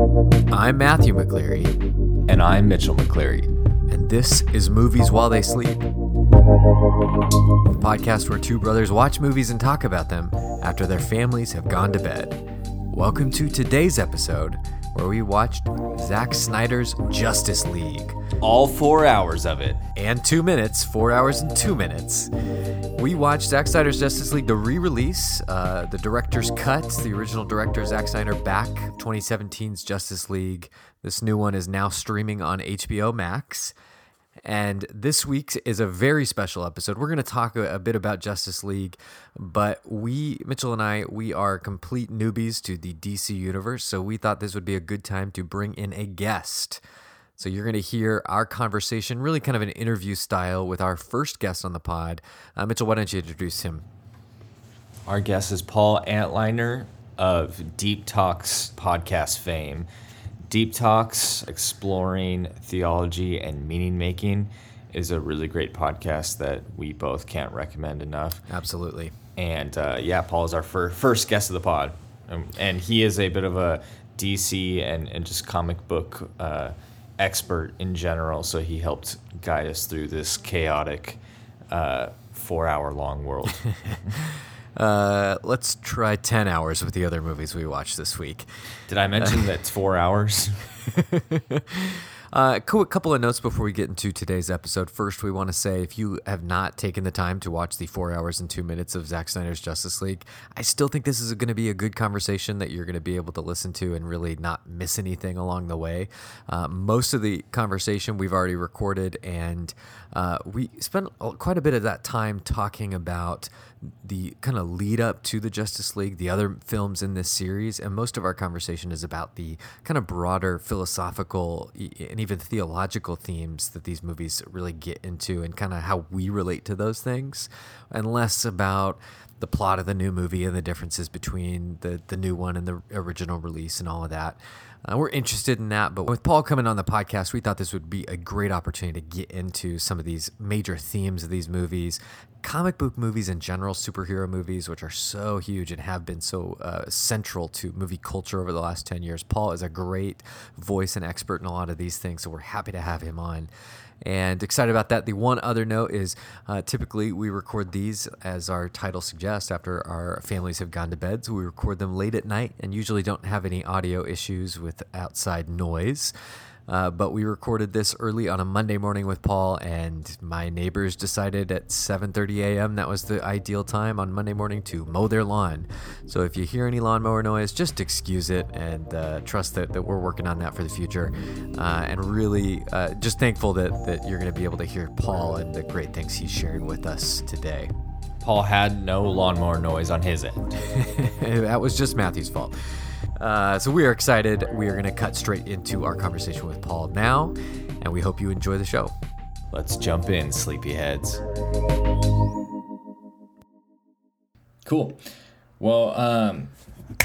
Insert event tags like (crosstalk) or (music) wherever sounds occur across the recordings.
I'm Matthew McCleary, And I'm Mitchell McCleary. and this is Movies While They Sleep. The podcast where two brothers watch movies and talk about them after their families have gone to bed. Welcome to today's episode, where we watched Zack Snyder's Justice League. All four hours of it. and two minutes, four hours and two minutes. We watched Zack Snyder's Justice League, the re-release, uh, the director's cut. The original director Zack Snyder back 2017's Justice League. This new one is now streaming on HBO Max. And this week's is a very special episode. We're going to talk a, a bit about Justice League, but we, Mitchell and I, we are complete newbies to the DC universe, so we thought this would be a good time to bring in a guest. So you're going to hear our conversation, really kind of an interview style, with our first guest on the pod. Uh, Mitchell, why don't you introduce him? Our guest is Paul Anleitner of Deep Talks podcast fame. Deep Talks, exploring theology and meaning making, is a really great podcast that we both can't recommend enough. Absolutely. And uh, yeah, Paul is our fir- first guest of the pod. Um, and he is a bit of a DC and, and just comic book uh, expert in general. So he helped guide us through this chaotic uh, four hour long world. (laughs) Uh, let's try 10 hours with the other movies we watched this week. Did I mention that it's four hours? (laughs) Uh, a couple of notes before we get into today's episode. First, we want to say if you have not taken the time to watch the four hours and two minutes of Zack Snyder's Justice League, I still think this is going to be a good conversation that you're going to be able to listen to and really not miss anything along the way. Uh, most of the conversation we've already recorded, and uh, we spent quite a bit of that time talking about the kind of lead up to the Justice League, the other films in this series, and most of our conversation is about the kind of broader philosophical and even theological themes that these movies really get into and kind of how we relate to those things, and less about the plot of the new movie and the differences between the, the new one and the original release and all of that. Uh, we're interested in that, but with Paul coming on the podcast, we thought this would be a great opportunity to get into some of these major themes of these movies, comic book movies in general, superhero movies, which are so huge and have been so uh, central to movie culture over the last 10 years. Paul is a great voice and expert in a lot of these things, so we're happy to have him on and excited about that. The one other note is uh, typically we record these, as our title suggests, after our families have gone to bed. So we record them late at night and usually don't have any audio issues with outside noise. Uh, but we recorded this early on a Monday morning with Paul, and my neighbors decided at 7:30 a.m. that was the ideal time on Monday morning to mow their lawn. So if you hear any lawnmower noise, just excuse it and uh, trust that, that we're working on that for the future. Uh, and really, uh, just thankful that that you're going to be able to hear Paul and the great things he's sharing with us today. Paul had no lawnmower noise on his end. (laughs) that was just Matthew's fault. Uh, so we are excited. We are going to cut straight into our conversation with Paul now, and we hope you enjoy the show. Let's jump in, sleepyheads. Cool. Well, um,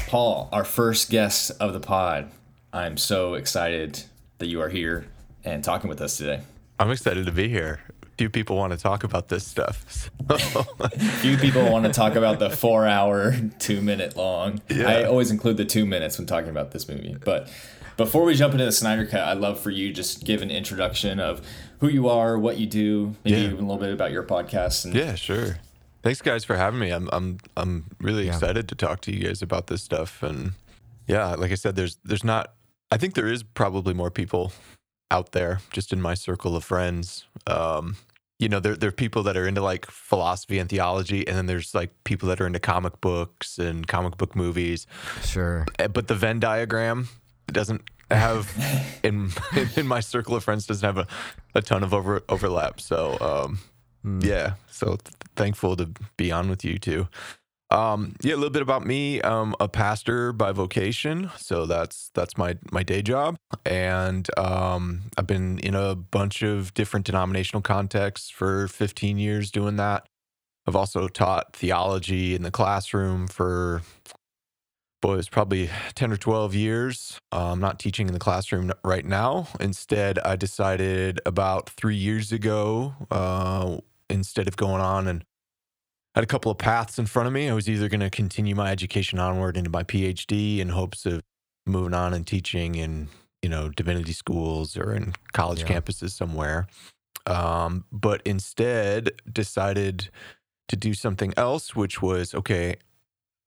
Paul, our first guest of the pod, I'm so excited that you are here and talking with us today. I'm excited to be here. Few people want to talk about this stuff. So. (laughs) Few people want to talk about the four hour, two minute long. Yeah. I always include the two minutes when talking about this movie. But before we jump into the Snyder Cut, I'd love for you just give an introduction of who you are, what you do, maybe Yeah. even a little bit about your podcast. And yeah, sure. Thanks guys for having me. I'm I'm I'm really Yeah. excited to talk to you guys about this stuff and yeah, like I said there's there's not I think there is probably more people out there just in my circle of friends. Um you know, there there are people that are into like philosophy and theology, and then there's like people that are into comic books and comic book movies. Sure. Uh, but the Venn diagram doesn't have (laughs) in (laughs) in my circle of friends doesn't have a, a ton of over overlap. So um, yeah, so th- thankful to be on with you too. Um, yeah, a little bit about me. Um, a pastor by vocation, so that's that's my my day job, and um, I've been in a bunch of different denominational contexts for 15 years doing that. I've also taught theology in the classroom for boy, it's probably 10 or 12 years. Uh, I'm not teaching in the classroom right now. Instead, I decided about three years ago, uh, instead of going on and had a couple of paths in front of me, I was either going to continue my education onward into my PhD in hopes of moving on and teaching in you know divinity schools or in college Yeah. campuses somewhere um, but instead decided to do something else which was okay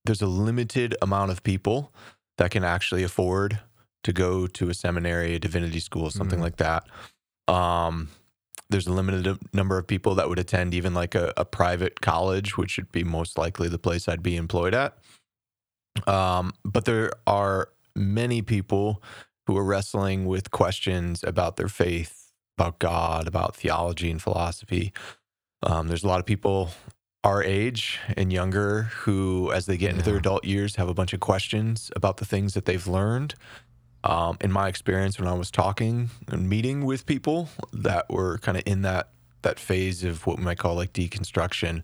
there's a limited amount of people that can actually afford to go to a seminary a divinity school something Mhm. like that um, there's a limited number of people that would attend even like a, a private college which would be most likely the place i'd be employed at um, but there are many people who are wrestling with questions about their faith, about God, about theology and philosophy. Um, there's a lot of people our age and younger who, as they get into their adult years, have a bunch of questions about the things that they've learned. Um, in my experience, when I was talking and meeting with people that were kind of in that that phase of what we might call like deconstruction,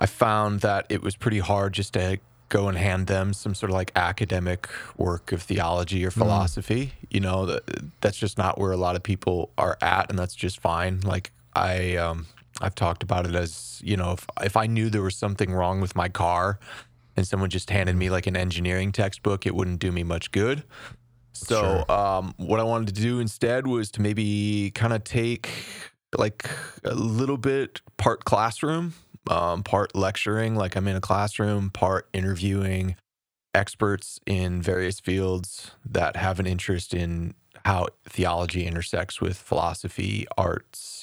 I found that it was pretty hard just to go and hand them some sort of like academic work of theology or philosophy. You know, that that's just not where a lot of people are at, and that's just fine. Like I, um, I've talked about it as you know, if if I knew there was something wrong with my car, and someone just handed me like an engineering textbook, it wouldn't do me much good. So, um, what I wanted to do instead was to maybe kind of take like a little bit part classroom, um, part lecturing, like I'm in a classroom, part interviewing experts in various fields that have an interest in how theology intersects with philosophy, arts,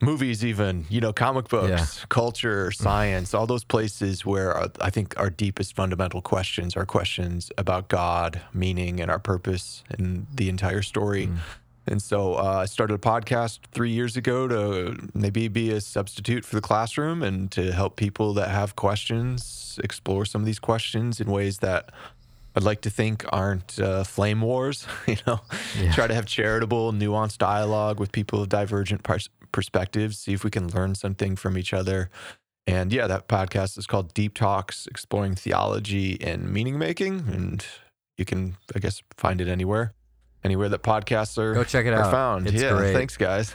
movies, even, you know, comic books, Yeah. culture, science, all those places where our, I think our deepest fundamental questions are questions about God, meaning, and our purpose and the entire story. And so uh, I started a podcast three years ago to maybe be a substitute for the classroom and to help people that have questions explore some of these questions in ways that I'd like to think aren't uh, flame wars. (laughs) You know, Yeah. try to have charitable, nuanced dialogue with people of divergent pers- perspectives. See if we can learn something from each other. And yeah, that podcast is called Deep Talks, exploring theology and meaning making. And you can, I guess, find it anywhere, anywhere that podcasts are, Go check it are out. found. It's yeah, great. thanks, guys.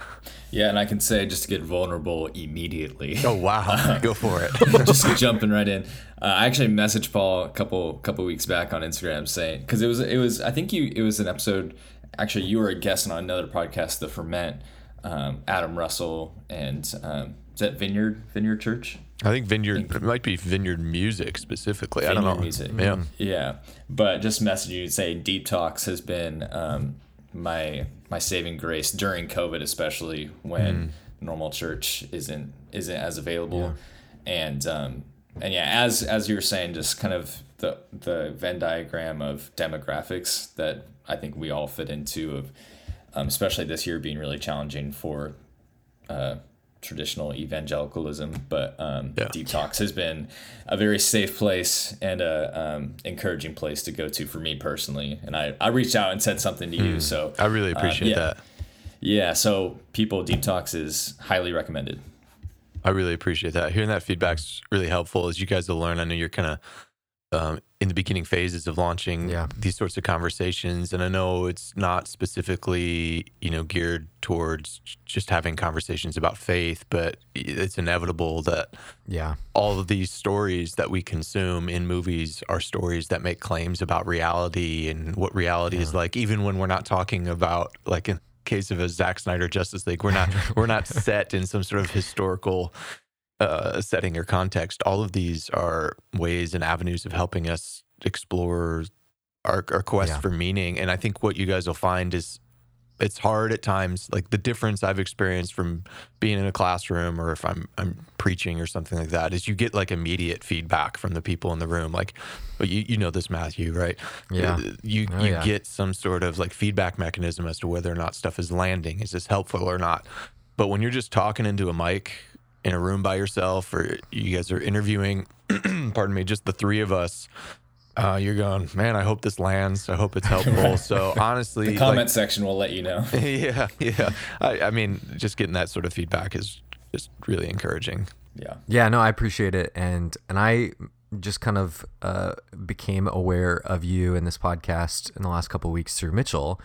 Yeah, and I can say just to get vulnerable immediately. Oh wow, (laughs) go for it. (laughs) just jumping right in. Uh, I actually messaged Paul a couple couple weeks back on Instagram saying because it was it was I think you it was an episode. Actually, you were a guest on another podcast, The Ferment. Um, Adam Russell and um, is that Vineyard Vineyard Church? I think Vineyard it might be Vineyard Music specifically. I don't Vineyard know. Music. Yeah. Yeah, but just messaging you saying Deep Talks has been um, my my saving grace during COVID, especially when normal church isn't isn't as available, and um, and yeah, as as you were saying, just kind of the the Venn diagram of demographics that I think we all fit into of, um, especially this year being really challenging for uh, traditional evangelicalism, but um, Yeah. Deep Talks has been a very safe place and a um, encouraging place to go to for me personally. And I, I reached out and said something to you, so I really uh, appreciate yeah. that. Yeah, so people, Deep Talks is highly recommended. I really appreciate that. Hearing that feedback's really helpful as you guys will learn. I know you're kind of um, in the beginning phases of launching Yeah. these sorts of conversations, and I know it's not specifically you know geared towards just having conversations about faith, but it's inevitable that Yeah. all of these stories that we consume in movies are stories that make claims about reality and what reality is like, even when we're not talking about like in case of a Zack Snyder Justice League, we're not we're not (laughs) set in some sort of historical uh, setting or context. All of these are ways and avenues of helping us explore our, our quest Yeah. for meaning. And I think what you guys will find is it's hard at times. Like the difference I've experienced from being in a classroom or if I'm I'm preaching or something like that is you get like immediate feedback from the people in the room. Like, but you you know this Matthew, right? Yeah. Uh, You Oh, you yeah. get some sort of like feedback mechanism as to whether or not stuff is landing. Is this helpful or not? But when you're just talking into a mic in a room by yourself, or you guys are interviewing, (clears throat) pardon me, just the three of us. Uh, you're going, man. I hope this lands. I hope it's helpful. (laughs) so honestly, The like- comment section will let you know. (laughs) yeah, (laughs) yeah. I, I mean, just getting that sort of feedback is just really encouraging. Yeah. Yeah, no, I appreciate it, and and I just kind of uh, became aware of you and this podcast in the last couple of weeks through Mitchell,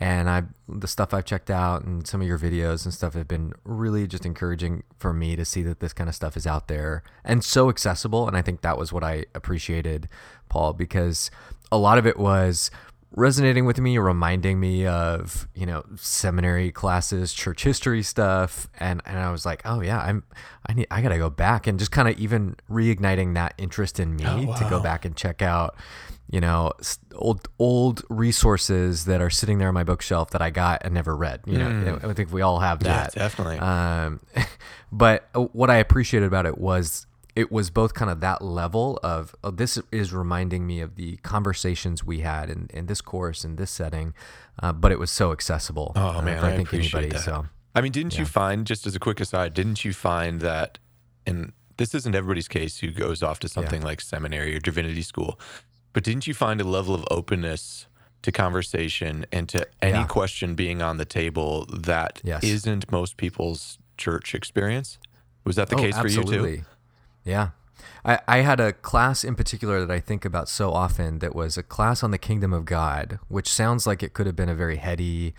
and I the stuff I've checked out and some of your videos and stuff have been really just encouraging for me to see that this kind of stuff is out there and so accessible. And I think that was what I appreciated, Paul, because a lot of it was resonating with me, reminding me of you know seminary classes, church history stuff, and and I was like, oh yeah, I'm I need I gotta go back and just kind of even reigniting that interest in me Oh, to go back and check out you know old old resources that are sitting there on my bookshelf that I got and never read. You know, I think we all have Mm. Yeah, that. definitely. Um, (laughs) but uh, what I appreciated about it was it was both kind of that level of oh, this is reminding me of the conversations we had in, in this course in this setting, uh, but it was so accessible. Oh uh, man, I, I think appreciate anybody. that. So I mean, didn't you find just as a quick aside, didn't you find that and this isn't everybody's case who goes off to something like seminary or divinity school, but didn't you find a level of openness to conversation and to any Yeah. question being on the table that Yes. not most people's church experience? Was that the Oh, case for you too? Yeah. I, I had a class in particular that I think about so often that was a class on the kingdom of God, which sounds like it could have been a very heady,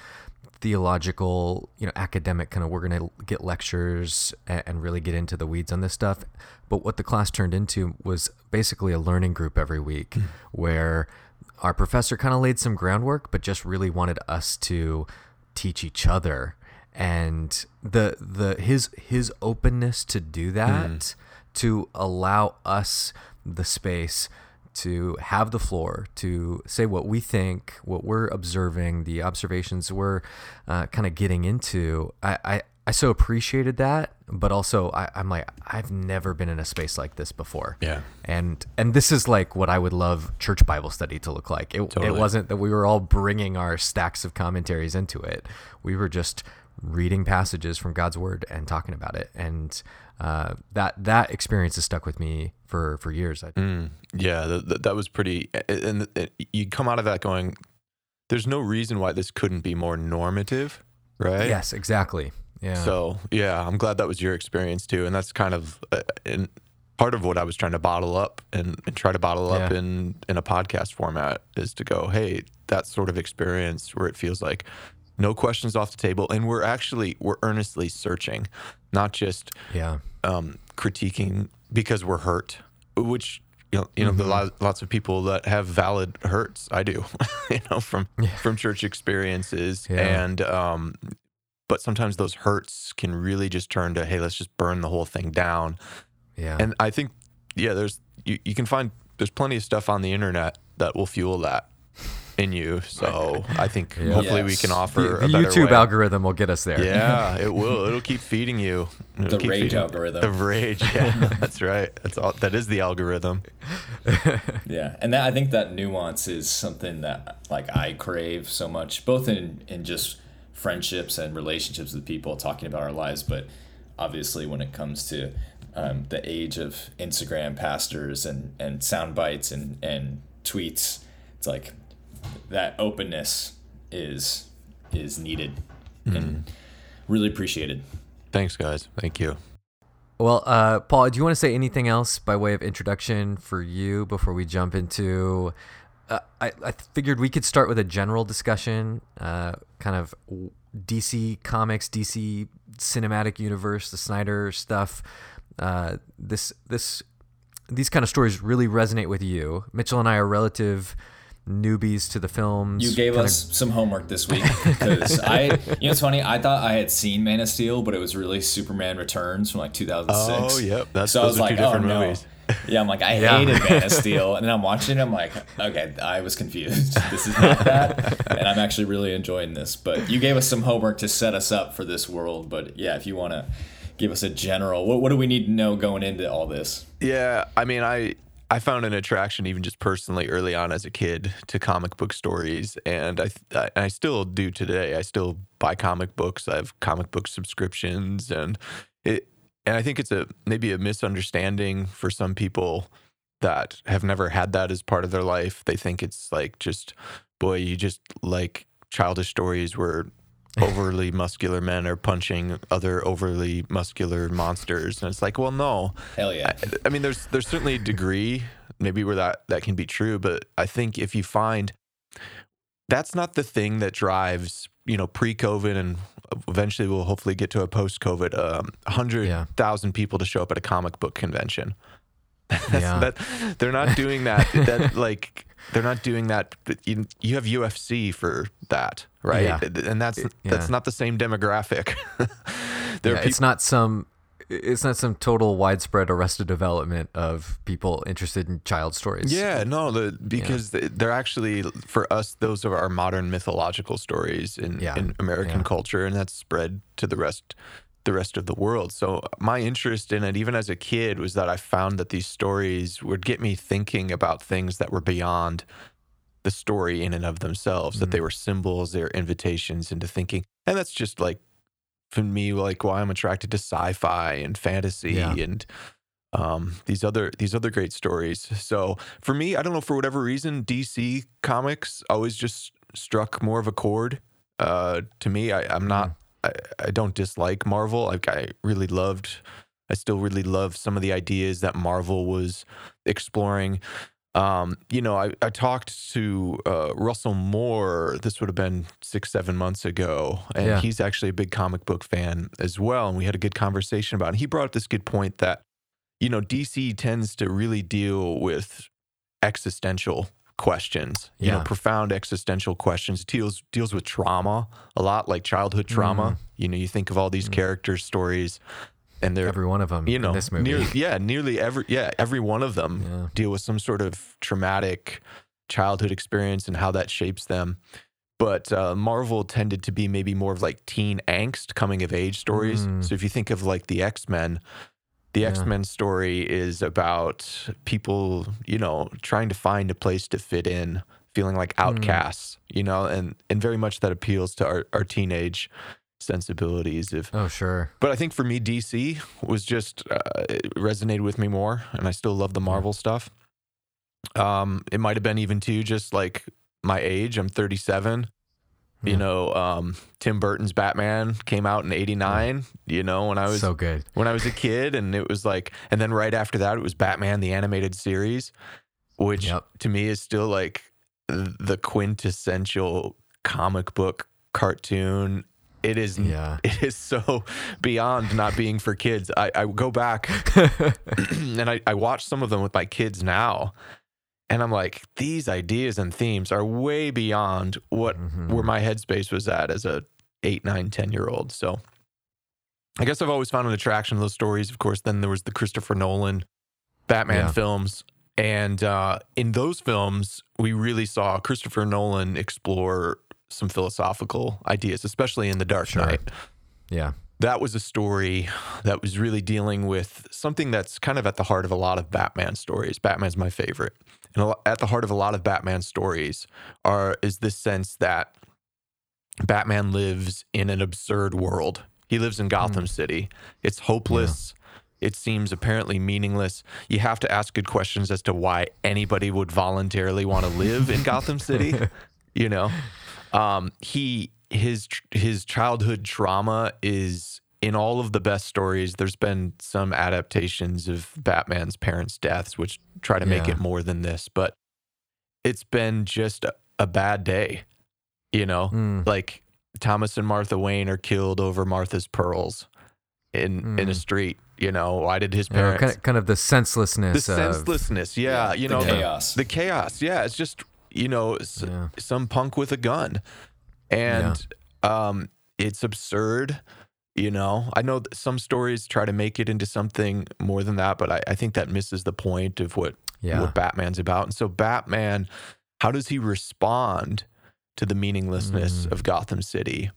theological, you know, academic kind of we're going to get lectures and, and really get into the weeds on this stuff. But what the class turned into was basically a learning group every week hmm. where our professor kind of laid some groundwork, but just really wanted us to teach each other. And the the his his openness to do that, hmm. to allow us the space to have the floor to say what we think, what we're observing, the observations we're uh, kind of getting into. I, I, I so appreciated that, but also I, I'm like, I've never been in a space like this before. Yeah. And and this is like what I would love church Bible study to look like. It, Totally. it wasn't that we were all bringing our stacks of commentaries into it. We were just reading passages from God's word and talking about it. And uh, that that experience has stuck with me for for years. I Mm, yeah, th- th- that was pretty. And and you come out of that going, there's no reason why this couldn't be more normative, right? Yes, exactly. Yeah. So yeah, I'm glad that was your experience too, and that's kind of uh, in part of what I was trying to bottle up and, and try to bottle up Yeah. in in a podcast format is to go, hey, that sort of experience where it feels like no questions off the table, and we're actually we're earnestly searching, not just yeah. um, critiquing because we're hurt, which you know, you know, the Mm-hmm. lot, lots of people that have valid hurts. I do, (laughs) you know, from from church experiences, Yeah. and um, but sometimes those hurts can really just turn to, hey, let's just burn the whole thing down. Yeah. And I think, yeah, there's you, you can find there's plenty of stuff on the internet that will fuel that in you. So I think Yeah. hopefully we can offer the, a the better YouTube way. algorithm will get us there. Yeah, it will. (laughs) It'll keep feeding you. It'll The keep rage feeding- algorithm. The rage. Yeah, (laughs) that's right. That's all. That is the algorithm. (laughs) Yeah, and that I think that nuance is something that like I crave so much, both in in just friendships and relationships with people, talking about our lives, but obviously when it comes to um, the age of Instagram pastors and and sound bites and and tweets, it's like that openness is is needed and really appreciated. Thanks, guys. Thank you. Well, uh, Paul, do you want to say anything else by way of introduction for you before we jump into? Uh, I, I figured we could start with a general discussion, uh, kind of DC comics, DC cinematic universe, the Snyder stuff. Uh, this this these kind of stories really resonate with you. Mitchell and I are relative newbies to the films. You gave kinda- us some homework this week because (laughs) I, you know, it's funny. I thought I had seen Man of Steel, but it was really Superman Returns from like 2006. Oh, yep. That's so I was are like, two different oh, no. Yeah, I'm like, I Yeah. hated Man of (laughs) Steel, and then I'm watching it. I'm like, okay, I was confused. (laughs) This is not that, and I'm actually really enjoying this. But you gave us some homework to set us up for this world. But yeah, if you want to give us a general, what, what do we need to know going into all this? Yeah, I mean, I I found an attraction even just personally early on as a kid to comic book stories, and I I, I still do today. I still buy comic books. I have comic book subscriptions, and it and I think it's a maybe a misunderstanding for some people that have never had that as part of their life. They think it's like just boy, you just like childish stories where (laughs) overly muscular men are punching other overly muscular monsters and it's like well no Hell yeah! I, I mean, there's there's certainly a degree maybe where that that can be true, but I think if you find that's not the thing that drives you know pre-COVID and eventually we'll hopefully get to a post-COVID um, hundred Yeah. people to show up at a comic book convention. (laughs) Yeah. that they're not doing that. that (laughs) like they're not doing that. You, you have UFC for that, right? Yeah. And that's yeah. that's not the same demographic. (laughs) there Yeah, it's not some it's not some total widespread arrested development of people interested in child stories. Yeah, no, the, because they- they're actually for us. Those are our modern mythological stories in, Yeah. in American Yeah. culture, and that's spread to the rest the rest of the world. So my interest in it, even as a kid, was that I found that these stories would get me thinking about things that were beyond the story in and of themselves. That Mm-hmm. they were symbols, they were invitations into thinking, and that's just like for me, like why I'm attracted to sci-fi and fantasy Yeah. and um, these other these other great stories. So for me, I don't know for whatever reason, DC comics always just struck more of a chord. Uh, to me, I, I'm not. I, I don't dislike Marvel. Like I really loved. I still really love some of the ideas that Marvel was exploring. Um, you know, I, I talked to uh, Russell Moore. This would have been six, seven months ago, and Yeah. he's actually a big comic book fan as well. And we had a good conversation about. it. And he brought up this good point that you know, DC tends to really deal with existential questions, you know, profound existential questions. It deals deals with trauma a lot, like childhood trauma. You know, you think of all these characters' stories, and they're Every one of them you know, in this movie. near, yeah, nearly every yeah, every one of them Yeah. deal with some sort of traumatic childhood experience and how that shapes them. But uh, Marvel tended to be maybe more of like teen angst, coming of age stories. Mm. So if you think of like the X Men, the Yeah. X Men story is about people, you know, trying to find a place to fit in, feeling like Mm. outcasts, you know, and and very much that appeals to our, our teenage sensibilities of Oh, sure. but I think for me, DC was just uh, it resonated with me more, and I still love the Marvel stuff. Um, it might have been even too just like my age. I'm 37. You know, um, Tim Burton's Batman came out in '89. You know, when I was so good. when I was a kid, and it was like, and then right after that, it was Batman the animated series, which Yep. to me is still like the quintessential comic book cartoon. It is Yeah. (laughs) it is so beyond not being for kids. I, I go back (laughs) (clears throat) and I, I watch some of them with my kids now. And I'm like, these ideas and themes are way beyond what Mhm. where my headspace was at as a eight, nine, ten year old. So I guess I've always found an attraction to those stories. Of course, then there was the Christopher Nolan Batman Yeah. films. And uh, in those films, we really saw Christopher Nolan explore some philosophical ideas, especially in The Dark Sure. Knight Yeah. that was a story that was really dealing with something that's kind of at the heart of a lot of Batman stories. Batman's my favorite. And at the heart of a lot of Batman stories are is this sense that Batman lives in an absurd world. He lives in Gotham City. It's hopeless. It seems apparently meaningless. You have to ask good questions as to why anybody would voluntarily want to live in Gotham City. (laughs) You know, um, he his his childhood trauma is in all of the best stories. There's been some adaptations of Batman's parents' deaths, which try to make it more than this, but it's been just a, a bad day. You know, Mm. like Thomas and Martha Wayne are killed over Martha's pearls in in a Mm. street. You know, why did his You know, parents? kind, of, kind of the senselessness. the of- senselessness, yeah, you know, the know, chaos. the chaos, yeah. It's just you know, s- Yeah. some punk with a gun, and um, it's absurd. You know, I know some stories try to make it into something more than that, but I, I think that misses the point of what Yeah. what Batman's about. And so, Batman, how does he respond to the meaninglessness Mm. of Gotham City?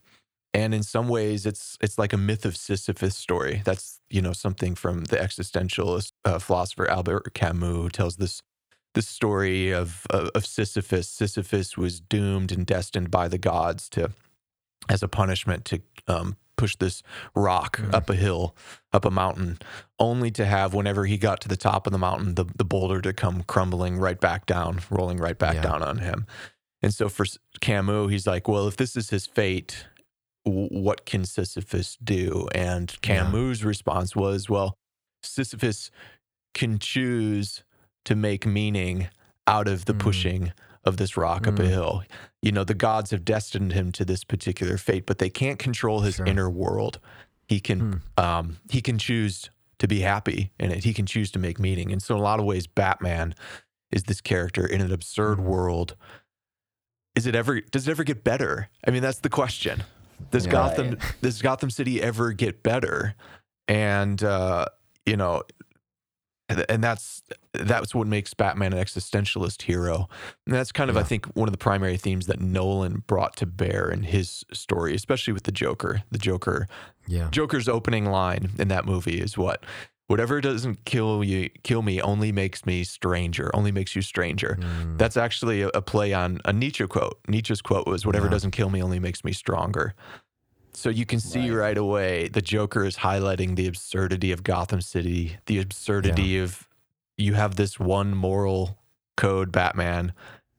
And in some ways, it's it's like a myth of Sisyphus story. That's you know something from the existentialist uh, philosopher Albert Camus who tells this this story of, of of Sisyphus. Sisyphus was doomed and destined by the gods to, as a punishment, to um, push this rock Mm. up a hill, up a mountain, only to have whenever he got to the top of the mountain, the the boulder to come crumbling right back down, rolling right back Yeah. down on him. And so for Camus, he's like, well, if this is his fate, what can Sisyphus do? And Yeah. Camus' response was, well, Sisyphus can choose to make meaning out of the Mm. pushing of this rock up a hill. You know, the gods have destined him to this particular fate, but they can't control his Sure. inner world. He can um, he can choose to be happy in it. He can choose to make meaning. And so in a lot of ways, Batman is this character in an absurd world. Is it ever does it ever get better? I mean, that's the question. Does Yeah. Gotham Right. does Gotham City ever get better? And uh, you know, and- that's that's what makes Batman an existentialist hero. And that's kind of I think one of the primary themes that Nolan brought to bear in his story, especially with the Joker. The Joker Yeah. Joker's opening line in that movie is what? Whatever doesn't kill you, kill me, only makes me stranger. Only makes you stranger. Mm. That's actually a, a play on a Nietzsche quote. Nietzsche's quote was, "Whatever Yeah. doesn't kill me, only makes me stronger." So you can see Right. right away the Joker is highlighting the absurdity of Gotham City, the absurdity of you have this one moral code, Batman.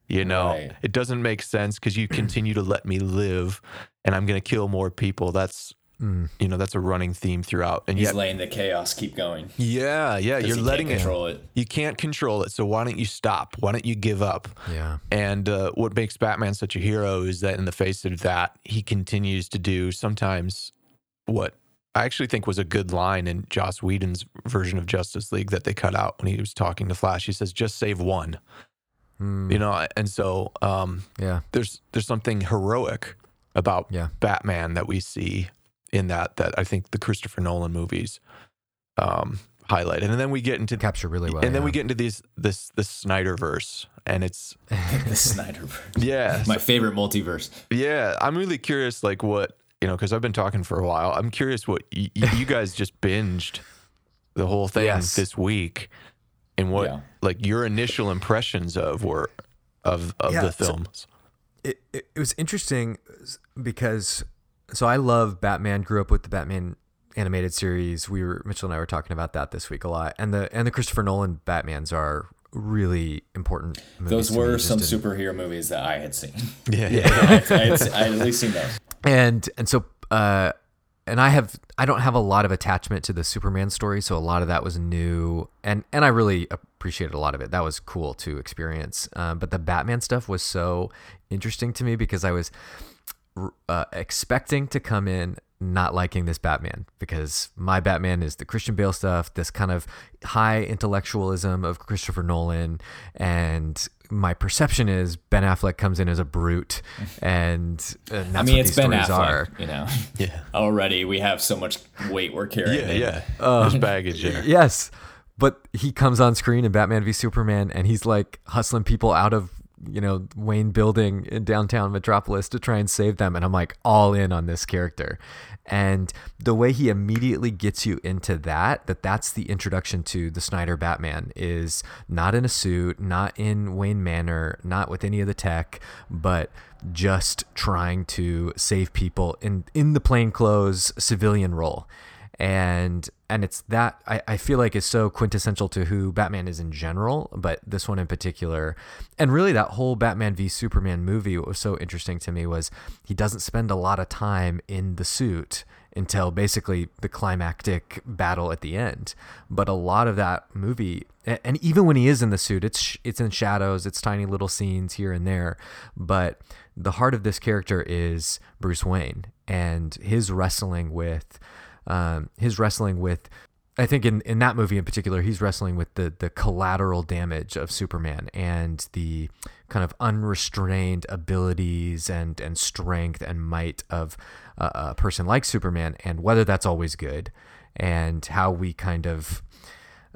You know, Right. it doesn't make sense because you continue to let me live, and I'm going to kill more people. That's Mm. you know that's a running theme throughout and He's yet letting the chaos keep going. yeah yeah. you're he letting can't it control it. you can't control it so why don't you stop why don't you give up Yeah. and uh, what makes batman such a hero is that in the face of that he continues to do sometimes what i actually think was a good line in joss whedon's version of justice league that they cut out when he was talking to flash he says just save one Mm. you know and so um, Yeah. there's there's something heroic about Yeah. Batman that we see in that that I think the Christopher Nolan movies um, highlight. And then we get into Capture really well. and then we get into these this this Snyderverse, and it's (laughs) the Snyder. yeah My favorite multiverse. yeah. I'm really curious, like what you know, because I've been talking for a while. I'm curious what y- y- you guys just binged the whole thing Yes. this week, and what Yeah. like your initial impressions of were of of Yeah, the so- films. it, it, it was interesting because so I love Batman. Grew up with the Batman animated series. We were Mitchell and I were talking about that this week a lot. And the and the Christopher Nolan Batmans are really important. movies Those were some superhero movies that I had seen. (laughs) Yeah, yeah. I, had, I had at least seen those. and and so uh and I have I don't have a lot of attachment to the Superman story, so a lot of that was new, and and I really appreciated a lot of it. That was cool to experience. Um, but the Batman stuff was so interesting to me because I was uh, expecting to come in not liking this Batman because my Batman is the Christian Bale stuff, this kind of high intellectualism of Christopher Nolan, and my perception is Ben Affleck comes in as a brute, (laughs) and, and that's I mean, what it's these Ben Affleck. are. You know, (laughs) yeah. (laughs) already we have so much weight we're carrying. Yeah, in. yeah. There's baggage there. Yes, but he comes on screen in Batman v Superman, and he's like hustling people out of you know Wayne Building in downtown Metropolis to try and save them, and I'm like all in on this character, and the way he immediately gets you into that that that's the introduction to the Snyder Batman is not in a suit, not in Wayne Manor, not with any of the tech, but just trying to save people in in the plainclothes civilian role and and it's that I, I feel like is so quintessential to who Batman is in general, but this one in particular, and really that whole Batman v Superman movie. What was so interesting to me was he doesn't spend a lot of time in the suit until basically the climactic battle at the end. But a lot of that movie, and even when he is in the suit, it's it's in shadows, it's tiny little scenes here and there, but the heart of this character is Bruce Wayne and his wrestling with um, his wrestling with I think in, in that movie in particular, he's wrestling with the the collateral damage of Superman and the kind of unrestrained abilities and and strength and might of a, a person like Superman, and whether that's always good, and how we kind of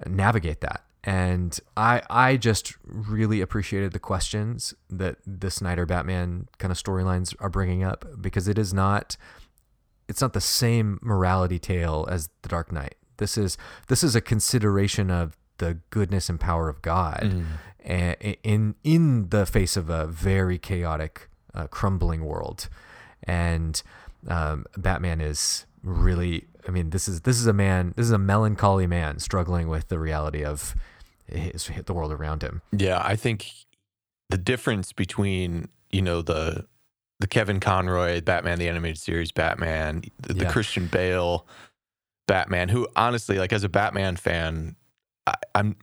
navigate that. And I I just really appreciated the questions that the Snyder Batman kind of storylines are bringing up because it is not it's not the same morality tale as the Dark Knight. This is this is a consideration of the goodness and power of God a- in in the face of a very chaotic, uh, crumbling world, and um, Batman is really. I mean, this is this is a man. This is a melancholy man struggling with the reality of his, the world around him. Yeah, I think the difference between you know the the Kevin Conroy Batman the animated series Batman, the, the Christian Bale Batman, who honestly, like as a Batman fan, I, I'm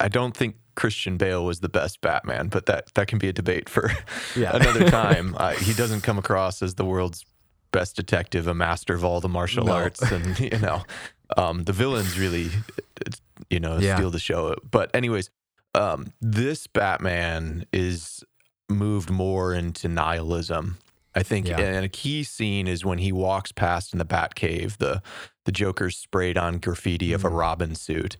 I don't think Christian Bale was the best Batman, but that that can be a debate for Yeah. (laughs) another (laughs) time. Uh, he doesn't come across as the world's best detective, a master of all the martial No. arts, and (laughs) you know, um, the villains really, you know, Yeah. steal the show. But anyways, um, this Batman is moved more into nihilism. I think, Yeah. and a key scene is when he walks past in the Batcave. The the Joker's sprayed on graffiti of a Mm. Robin suit,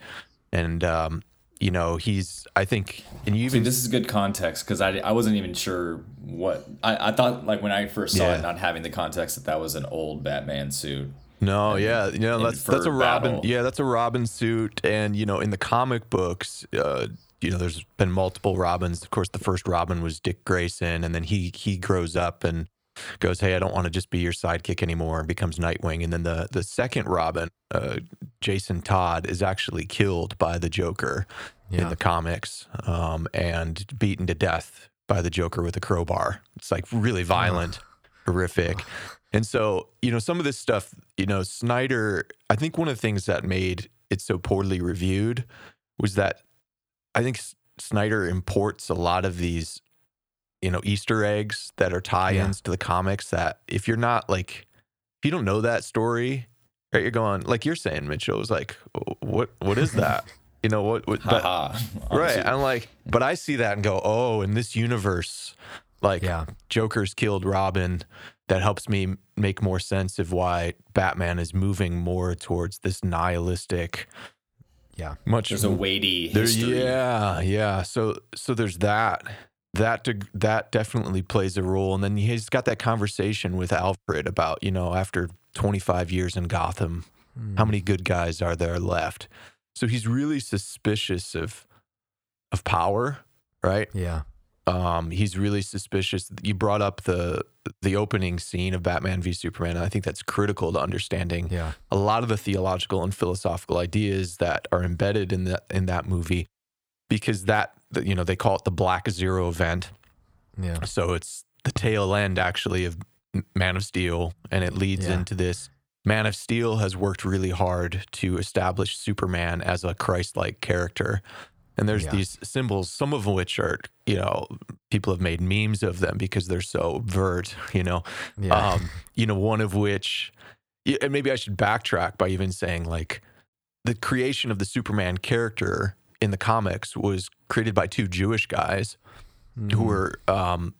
and um, you know he's. I think, and you See, even this is good context because I, I wasn't even sure what I, I thought like when I first saw Yeah. it, not having the context that that was an old Batman suit. No, yeah, you know that's that's a Robin. battle. Yeah, that's a Robin suit, and you know in the comic books, uh, you know there's been multiple Robins. Of course, the first Robin was Dick Grayson, and then he he grows up and goes, "Hey, I don't want to just be your sidekick anymore," and becomes Nightwing. And then the the second Robin, uh, Jason Todd, is actually killed by the Joker in the comics, um, and beaten to death by the Joker with a crowbar. It's like really violent, horrific. And so, you know, some of this stuff, you know, Snyder, I think one of the things that made it so poorly reviewed was that I think Snyder imports a lot of these, you know, Easter eggs that are tie ins to the comics that if you're not like, if you don't know that story, right, you're going, like you're saying, Mitchell, was like, what, what is that? (laughs) You know, what, what but- Right. I'm like, but I see that and go, oh, in this universe, like Yeah. Joker's killed Robin. That helps me make more sense of why Batman is moving more towards this nihilistic, Yeah. much There's a weighty there- history. yeah, yeah. So so there's that. That de- that definitely plays a role. And then he's got that conversation with Alfred about, you know, after 25 years in Gotham, Hmm. how many good guys are there left? So he's really suspicious of of power, right? Yeah. Um, he's really suspicious. You brought up the the opening scene of Batman v Superman. And I think that's critical to understanding Yeah. a lot of the theological and philosophical ideas that are embedded in that in that movie, because that you know they call it the Black Zero event. Yeah. So it's the tail end actually of Man of Steel, and it leads Yeah. into this. Man of Steel has worked really hard to establish Superman as a Christ-like character. And there's Yeah. these symbols, some of which are, you know, people have made memes of them because they're so vert, you know. Yeah. Um, you know, one of which, and maybe I should backtrack by even saying like the creation of the Superman character in the comics was created by two Jewish guys who Mhm. were um,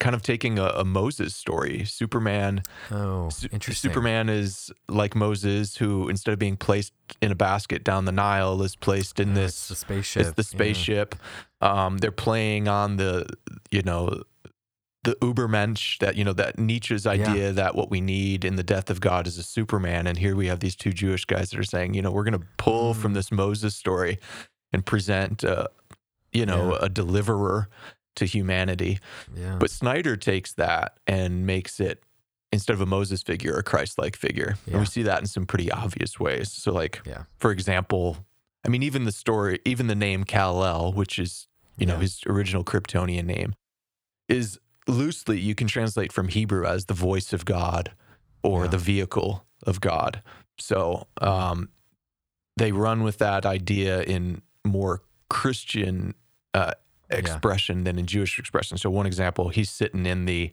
kind of taking a, a Moses story. Superman, Oh, Su- interesting. Superman is like Moses, who instead of being placed in a basket down the Nile, is placed in Oh, this. it's the spaceship. It's the yeah. spaceship. Um, they're playing on the, you know, the Ubermensch that you know that Nietzsche's idea that what we need in the death of God is a Superman, and here we have these two Jewish guys that are saying, you know, we're going to pull from Mm. this Moses story and present, uh, you know, Yeah. a deliverer to humanity. Yeah. But Snyder takes that and makes it instead of a Moses figure, a Christ-like figure, and we see that in some pretty obvious ways. So, like, Yeah. for example, I mean, even the story, even the name Kal-El, which is you know his original Kryptonian name, is loosely you can translate from Hebrew as the voice of God or Yeah. the vehicle of God. So um, they run with that idea in more Christian uh, Yeah. expression than in Jewish expression. So one example, he's sitting in the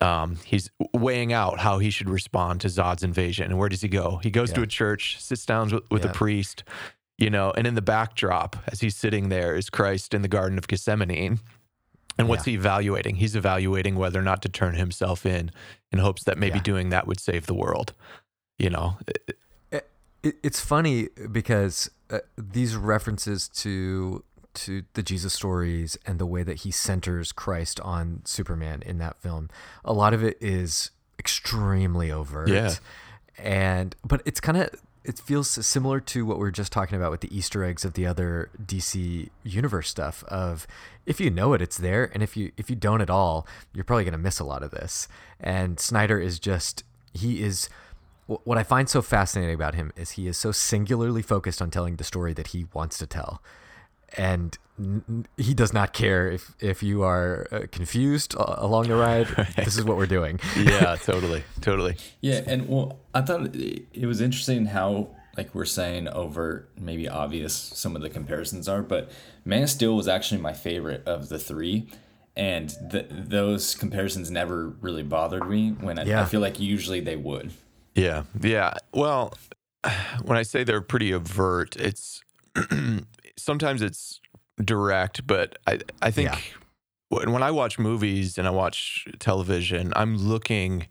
um, he's weighing out how he should respond to Zod's invasion. And where does he go? He goes to a church, sits down with, with Yeah. a priest, you know, and in the backdrop, as he's sitting there, is Christ in the Garden of Gethsemane. And what's he evaluating? He's evaluating whether or not to turn himself in in hopes that maybe Yeah. doing that would save the world. You know, it, it's funny because uh, these references to to the Jesus stories and the way that he centers Christ on Superman in that film, a lot of it is extremely overt. Yeah. And but it's kind of it feels similar to what we were just talking about with the Easter eggs of the other DC universe stuff of if you know it it's there and if you if you don't at all you're probably going to miss a lot of this. And Snyder is just he is what I find so fascinating about him is he is so singularly focused on telling the story that he wants to tell. And n- n- he does not care if, if you are uh, confused a- along the ride. (laughs) This is what we're doing. yeah, (laughs) totally, totally. Yeah, and well, I thought it it was interesting how like we're saying overt, maybe obvious some of the comparisons are, but Man of Steel was actually my favorite of the three. And th- those comparisons never really bothered me when I, Yeah. I feel like usually they would. Yeah, yeah. Well, (sighs) when I say they're pretty overt, it's (clears throat) sometimes it's direct, but I I think Yeah. when I watch movies and I watch television, I'm looking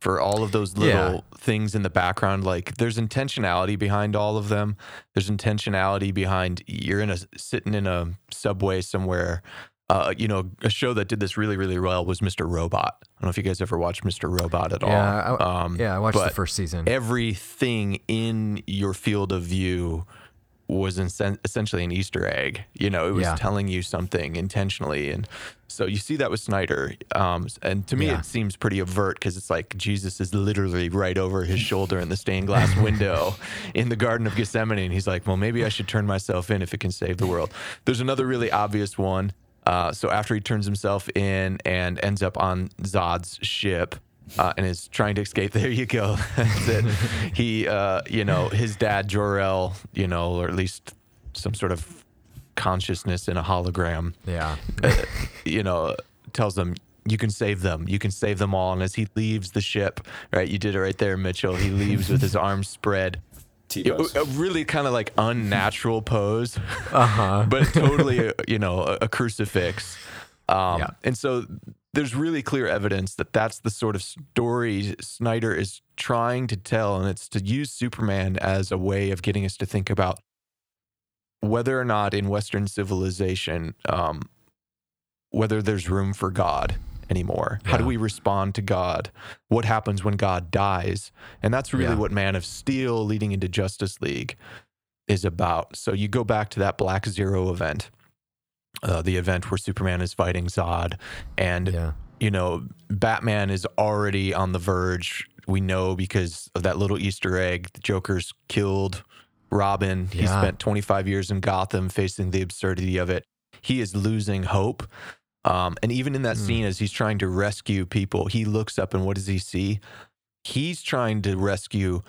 for all of those little Yeah. things in the background. Like there's intentionality behind all of them. There's intentionality behind you're in a sitting in a subway somewhere. Uh, you know, a show that did this really, really well was Mr. Robot. I don't know if you guys ever watched Mr. Robot at Yeah, all. I, um, yeah, I watched the first season. everything in your field of view was in, essentially an Easter egg. You know, it was Yeah. telling you something intentionally, and so you see that with Snyder. Um, and to me, Yeah. it seems pretty overt because it's like Jesus is literally right over his shoulder in the stained glass (laughs) window in the Garden of Gethsemane, and he's like, "Well, maybe I should turn myself in if it can save the world." There's another really obvious one. Uh, so after he turns himself in and ends up on Zod's ship, uh, and is trying to escape. (laughs) There you go. (laughs) That's it. (laughs) He, uh, you know, his dad Jor-El, you know, or at least some sort of consciousness in a hologram, yeah, uh, you know, tells them you can save them. You can save them all. And as he leaves the ship, right, you did it right there, Mitchell. He leaves with his arms spread. T-pose. A really kind of like unnatural pose, uh huh. but totally, uh, you know, a, a crucifix. Um, Yeah. And so there's really clear evidence that that's the sort of story Snyder is trying to tell, and it's to use Superman as a way of getting us to think about whether or not in Western civilization, um, whether there's room for God anymore. How do we respond to God? What happens when God dies? And that's really Yeah. what Man of Steel leading into Justice League is about. So you go back to that Black Zero event, uh, the event where Superman is fighting Zod, and Yeah, you know Batman is already on the verge. We know because of that little Easter egg. The Joker's killed Robin. He spent 25 years in Gotham facing the absurdity of it. He is losing hope. Um, and even in that Hmm. scene, as he's trying to rescue people, he looks up and what does he see? He's trying to rescue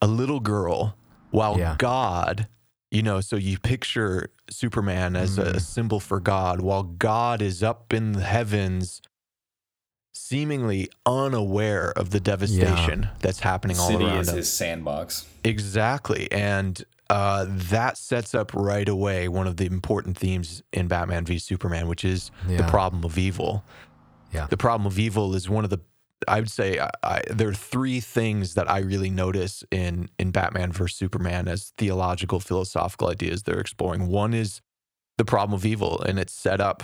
a little girl while Yeah. God, you know, so you picture Superman as a Mm. symbol for God, while God is up in the heavens, seemingly unaware of the devastation that's happening all City around is him. his sandbox. Exactly. And uh, that sets up right away one of the important themes in Batman v Superman, which is the problem of evil. Yeah. The problem of evil is one of the, I would say, I, I, there are three things that I really notice in, in Batman versus Superman as theological, philosophical ideas they're exploring. One is the problem of evil, and it's set up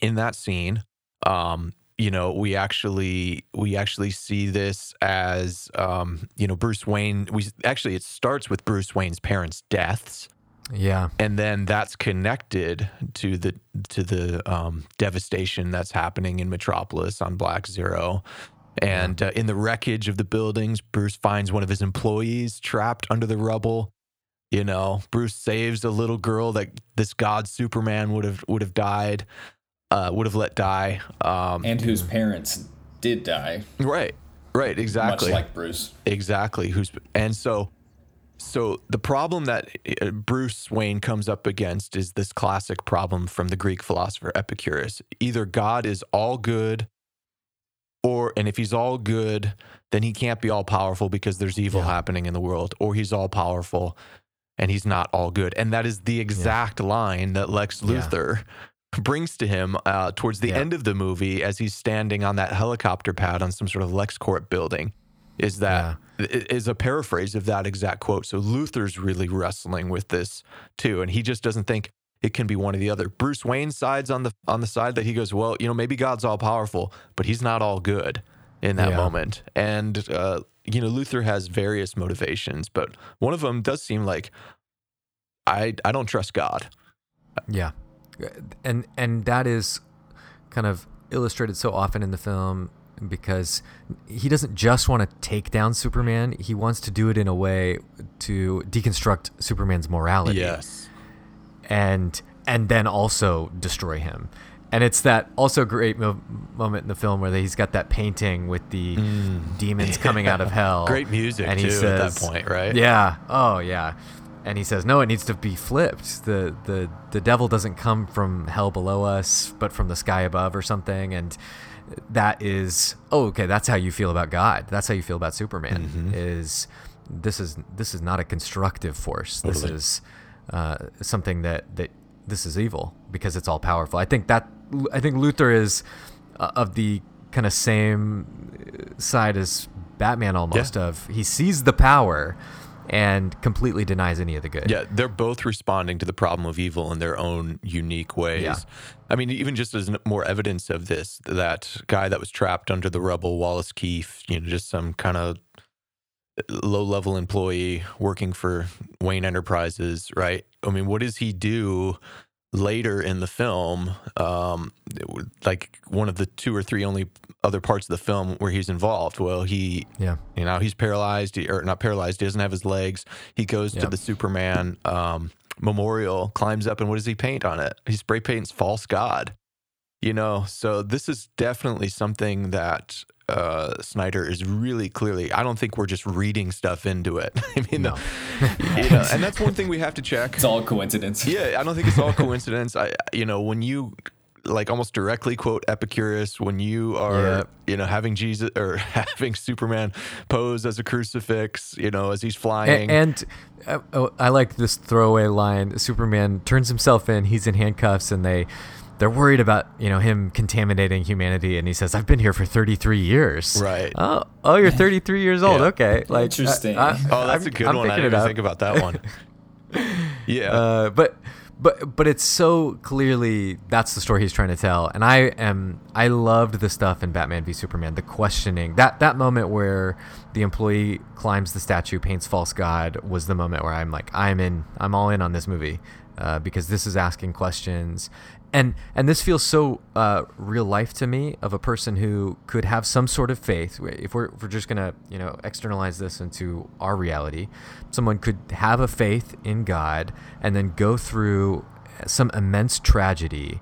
in that scene. Um, you know, we actually we actually see this as um, you know Bruce Wayne. We actually it starts with Bruce Wayne's parents' deaths, yeah, and then that's connected to the to the um, devastation that's happening in Metropolis on Black Zero. And uh, in the wreckage of the buildings, Bruce finds one of his employees trapped under the rubble. You know, Bruce saves a little girl that this god Superman would have would have died, uh, would have let die. Um, and whose parents did die, right, right, exactly. much like Bruce. Exactly. Who's and so so the problem that uh, Bruce Wayne comes up against is this classic problem from the Greek philosopher Epicurus. Either God is all good or and if he's all good, then he can't be all powerful because there's evil Yeah. happening in the world or he's all powerful and he's not all good. And that is the exact line that Lex Yeah. Luthor (laughs) brings to him uh, towards the Yeah. end of the movie as he's standing on that helicopter pad on some sort of LexCorp building. Is that i- is a paraphrase of that exact quote. So Luthor's really wrestling with this too, and he just doesn't think it can be one or the other. Bruce Wayne sides on the on the side that he goes, well, you know, maybe God's all powerful, but he's not all good in that Yeah. moment. And uh, you know, Luthor has various motivations, but one of them does seem like I I don't trust God. Yeah, and and that is kind of illustrated so often in the film because he doesn't just want to take down Superman; he wants to do it in a way to deconstruct Superman's morality. Yes. And and then also destroy him. and it's that also great mo- moment in the film where he's got that painting with the demons (laughs) coming out of hell. Mm. Great music, and he too, at that point, right? Yeah. Oh yeah. And he says, no, it needs to be flipped. The the the devil doesn't come from hell below us, but from the sky above or something. And that is oh okay. That's how you feel about God. That's how you feel about Superman. Mm-hmm. Is this is this is not a constructive force. This is uh, something that that this is evil because it's all powerful. I think that I think Luthor is uh, of the kind of same side as Batman almost Yeah. of he sees the power and completely denies any of the good. Yeah, they're both responding to the problem of evil in their own unique ways. Yeah. I mean, even just as more evidence of this, that guy that was trapped under the rubble, Wallace Keefe, you know, just some kind of uh, low level employee working for Wayne Enterprises, right? I mean, what does he do later in the film? Um, like one of the two or three only other parts of the film where he's involved. Well, he Yeah. you know, he's paralyzed, he- or not paralyzed. He doesn't have his legs. He goes to the Superman um, memorial, climbs up, and what does he paint on it? He spray paints false god. You know, so this is definitely something that uh, Snyder is really clearly. I don't think we're just reading stuff into it. (laughs) I mean, No. you know, and that's one thing we have to check. It's all coincidence. Yeah, I don't think it's all coincidence. I, you know, when you like almost directly quote Epicurus, when you are, Yeah. you know, having Jesus or (laughs) having Superman pose as a crucifix, you know, as he's flying. A- And, uh, oh, I like this throwaway line. Superman turns himself in. He's in handcuffs, and they they're worried about you know him contaminating humanity. And he says, "I've been here for 33 years." Right. Oh, oh, you're 33 years old. Yeah. Okay. Like Interesting. I- I- oh, that's I'm- a good I'm one. I didn't even think about that one. (laughs) yeah. Uh, but but but it's so clearly that's the story he's trying to tell and i am i loved the stuff in batman v superman the questioning that that moment where the employee climbs the statue paints false god was the moment where i'm like i'm in i'm all in on this movie uh, because this is asking questions and and this feels so uh, real life to me of a person who could have some sort of faith if we're, if we're just gonna you know externalize this into our reality someone could have a faith in god and then go through some immense tragedy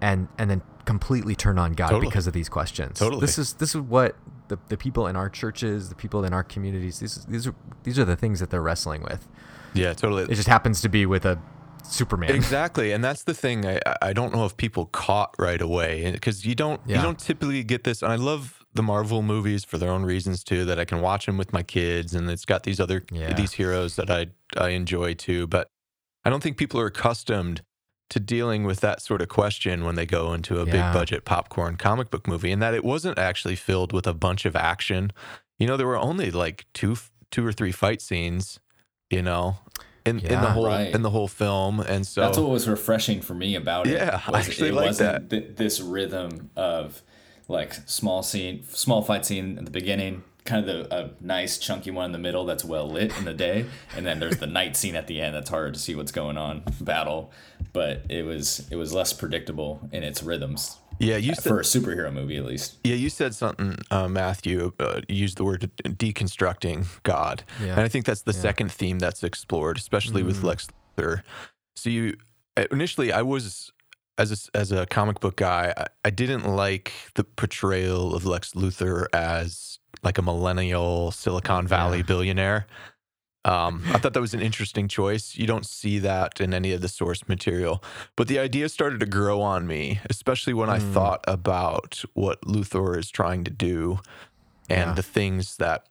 and and then completely turn on god Totally. because of these questions Totally. this is this is what the, the people in our churches the people in our communities these these are these are the things that they're wrestling with yeah, totally. it just happens to be with a superman Exactly, and that's the thing. I I don't know if people caught right away because you don't Yeah. you don't typically get this. And I love the Marvel movies for their own reasons too. That I can watch them with my kids, and it's got these other Yeah. these heroes that I I enjoy too. But I don't think people are accustomed to dealing with that sort of question when they go into a Yeah. big budget popcorn comic book movie, and that it wasn't actually filled with a bunch of action. You know, there were only like two two or three fight scenes. You know. In, in the whole Right. in the whole film, and so That's what was refreshing for me about it. Yeah, I actually it like wasn't th- this rhythm of like small scene, small fight scene at the beginning, kind of the, a nice chunky one in the middle that's well lit in the day, and then there's the night scene at the end that's hard to see what's going on, battle. But it was it was less predictable in its rhythms Yeah, you said for a superhero movie at least. yeah, you said something, uh, Matthew. Uh, used the word deconstructing God, Yeah. and I think that's the Yeah. second theme that's explored, especially with Mm. Lex Luthor. So you uh, initially, I was as a, as a comic book guy, I, I didn't like the portrayal of Lex Luthor as like a millennial Silicon Valley Yeah. billionaire. Um, I thought that was an interesting choice. You don't see that in any of the source material. But the idea started to grow on me, especially when I Mm. thought about what Luthor is trying to do and Yeah. the things that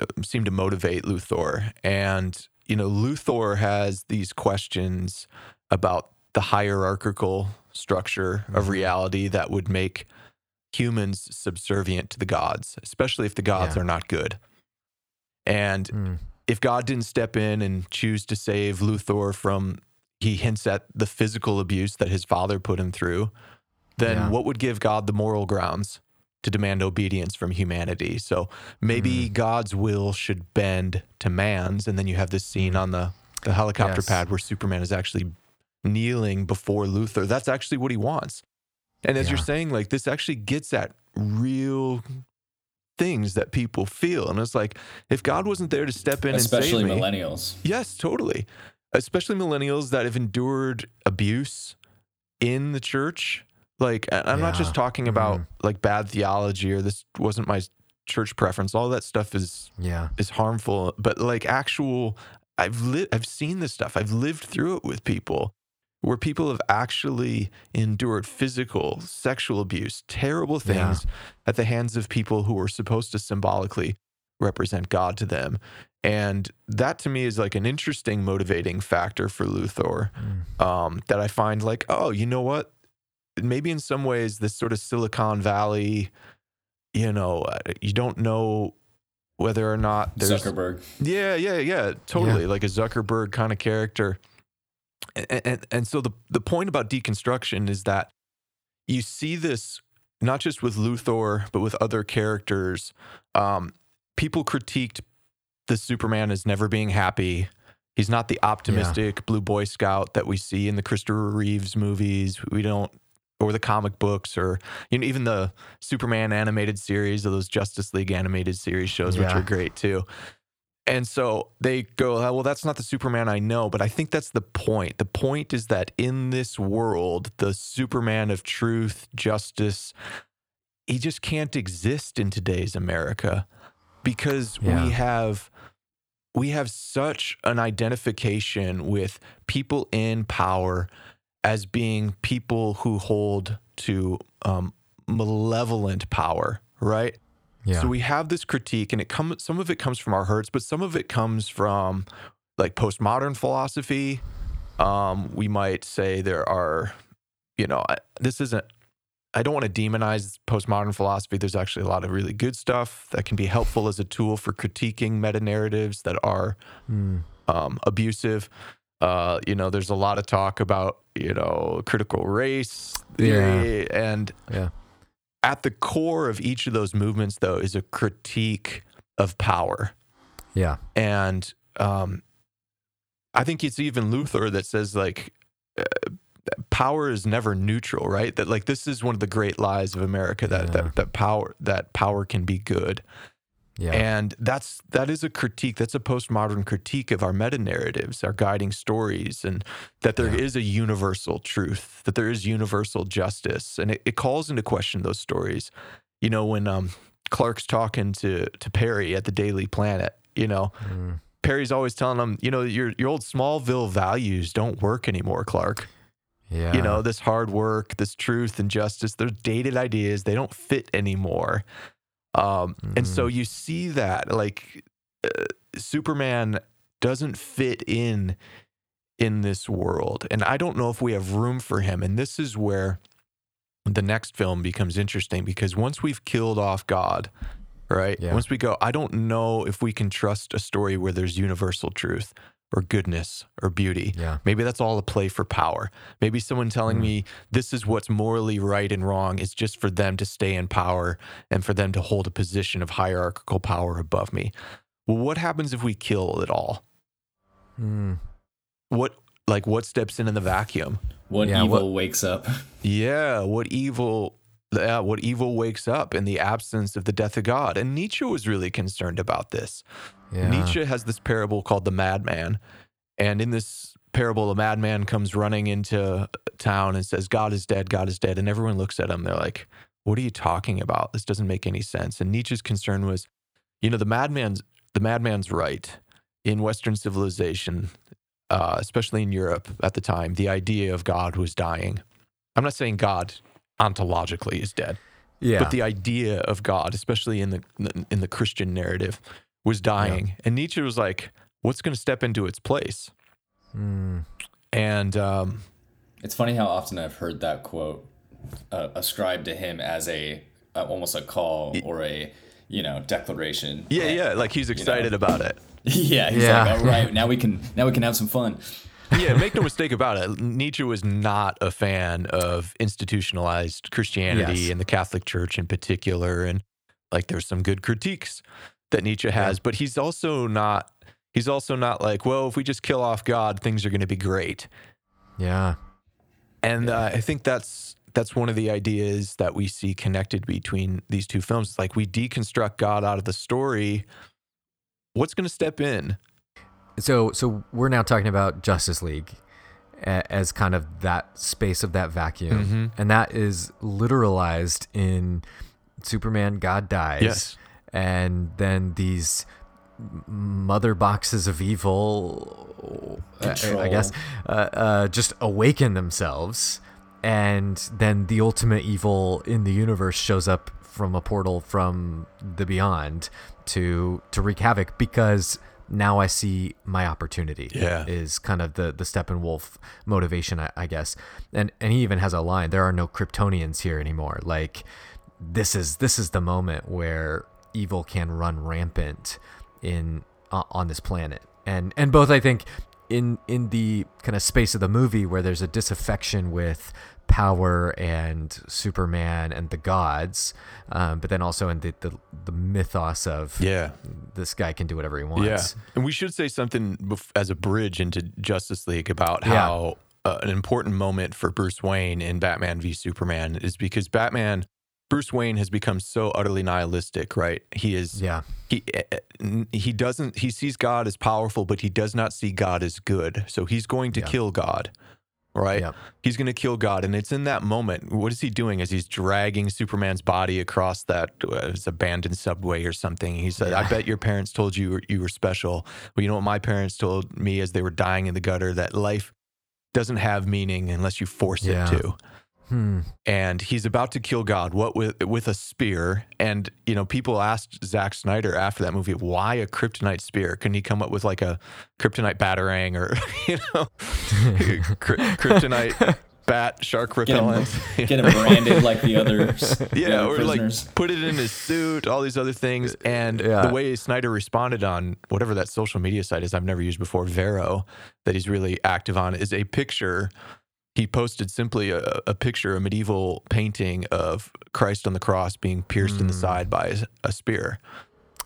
uh, seem to motivate Luthor. And, you know, Luthor has these questions about the hierarchical structure of Mhm. reality that would make humans subservient to the gods, especially if the gods Yeah. are not good. And Mm. If God didn't step in and choose to save Luthor from, he hints at the physical abuse that his father put him through, then Yeah. what would give God the moral grounds to demand obedience from humanity? So maybe Mm. God's will should bend to man's. And then you have this scene on the, the helicopter Yes. pad where Superman is actually kneeling before Luthor. That's actually what he wants. And as you're saying, like this actually gets at real things that people feel. And it's like, if God wasn't there to step in Especially and save me, millennials. yes, totally. Especially millennials that have endured abuse in the church. Like I- I'm not just talking mm-hmm. about like bad theology or this wasn't my church preference. All that stuff is Yeah. is harmful, but like actual I've lived I've seen this stuff. I've lived through it with people where people have actually endured physical, sexual abuse, terrible Yeah. things at the hands of people who were supposed to symbolically represent God to them. And that to me is like an interesting motivating factor for Luthor Mm. um, that I find like, oh, you know what? Maybe in some ways, this sort of Silicon Valley, you know, uh, you don't know whether or not there's Zuckerberg. yeah, yeah, yeah, totally. Like a Zuckerberg kind of character. And, and and so the the point about deconstruction is that you see this not just with Luthor, but with other characters. Um, people critiqued the Superman as never being happy. He's not the optimistic blue boy scout that we see in the Christopher Reeves movies. We don't, or the comic books, or you know, even the Superman animated series or those Justice League animated series shows, which are great too. And so they go, "Oh, well, that's not the Superman I know. But I think that's the point. The point is that in this world, the Superman of truth, justice, he just can't exist in today's America because Yeah. we have we have such an identification with people in power as being people who hold to um, malevolent power, right? Yeah. So we have this critique, and it comes. Some of it comes from our hurts, but some of it comes from like postmodern philosophy. Um, we might say there are, you know, I, this isn't. I don't want to demonize postmodern philosophy. There's actually a lot of really good stuff that can be helpful as a tool for critiquing meta narratives that are Mm. um, abusive. Uh, you know, there's a lot of talk about you know critical race theory, and Yeah. At the core of each of those movements, though, is a critique of power. Yeah. And um, I think it's even Luthor that says, like, uh, power is never neutral, right? That, like, this is one of the great lies of America that, Yeah. that, that power, that power can be good. Yeah. And that's that is a critique. That's a postmodern critique of our meta narratives, our guiding stories, and that there is Yeah. a universal truth, that there is universal justice, and it, it calls into question those stories. You know, when um, Clark's talking to to Perry at the Daily Planet, you know, Mm. Perry's always telling him, you know, your your old Smallville values don't work anymore, Clark. yeah. You know, this hard work, this truth and justice, they're dated ideas. They don't fit anymore. Um, And so Mm-hmm. you see that like uh, Superman doesn't fit in in this world. And I don't know if we have room for him. And this is where the next film becomes interesting because once we've killed off God, right? Yeah. Once we go, I don't know if we can trust a story where there's universal truth or goodness or beauty. Yeah. Maybe that's all a play for power. Maybe someone telling Mm. me this is what's morally right and wrong is just for them to stay in power and for them to hold a position of hierarchical power above me. Well, what happens if we kill it all? Mm. What like what steps in in the vacuum? What Yeah, evil what- wakes up? Yeah, what evil yeah, what evil wakes up in the absence of the death of God. And Nietzsche was really concerned about this. Yeah. Nietzsche has this parable called the madman. And in this parable, a madman comes running into town and says, God is dead, God is dead. And everyone looks at him. They're like, What are you talking about? This doesn't make any sense. And Nietzsche's concern was, you know, the madman's the madman's right. In Western civilization, uh, especially in Europe at the time, the idea of God was dying. I'm not saying God ontologically is dead Yeah. but the idea of God, especially in the in the Christian narrative, was dying. And Nietzsche was like, "What's going to step into its place?" Mm. And um, It's funny how often I've heard that quote uh, ascribed to him as a uh, almost a call or a you know declaration. yeah, yeah, like he's excited about it. (laughs) yeah. He's Yeah. like, all right, now we can now we can have some fun. (laughs) Yeah, make no mistake about it. Nietzsche was not a fan of institutionalized Christianity Yes. and the Catholic Church in particular. And like, there's some good critiques that Nietzsche has, but he's also not. He's also not like, well, if we just kill off God, things are going to be great. Yeah. And uh, I think that's that's one of the ideas that we see connected between these two films. It's like we deconstruct God out of the story. What's going to step in? So so we're now talking about Justice League, as kind of that space of that vacuum, Mm-hmm. and that is literalized in Superman. God dies, Yes. and then these mother boxes of evil, uh, I guess, uh, uh, just awaken themselves, and then the ultimate evil in the universe shows up from a portal from the beyond to to wreak havoc because now I see my opportunity. Yeah. is kind of the the Steppenwolf motivation, I, I guess, and and he even has a line: "There are no Kryptonians here anymore." Like this is this is the moment where evil can run rampant in uh, on this planet and and both i think in in the kind of space of the movie where there's a disaffection with power and superman and the gods um, but then also in the, the the mythos of Yeah. this guy can do whatever he wants Yeah, and we should say something bef- as a bridge into Justice League about Yeah. how uh, an important moment for Bruce Wayne in Batman v Superman is because Batman, Bruce Wayne has become so utterly nihilistic. Right? He is. yeah He eh, eh, he doesn't. He sees God as powerful, but he does not see God as good. So he's going to Yeah. kill God. Right? Yep. He's going to kill God, and it's in that moment. What is he doing? As he's dragging Superman's body across that uh, abandoned subway or something. He said, "I bet your parents told you you were, you were special." Well, you know what my parents told me as they were dying in the gutter that life doesn't have meaning unless you force Yeah. it to. Hmm. And he's about to kill God. What with with a spear? And you know, people asked Zack Snyder after that movie, why a kryptonite spear? Couldn't he come up with like a kryptonite batarang or (laughs) you know, (laughs) Kry- kryptonite bat shark Get him, repellent? (laughs) get him branded like the others. the yeah, other or prisoners. like put it in his suit, all these other things. And Yeah. the way Snyder responded on whatever that social media site is, I've never used before, Vero, that he's really active on, is a picture. He posted simply a, a picture, a medieval painting of Christ on the cross being pierced in the side by a, spear.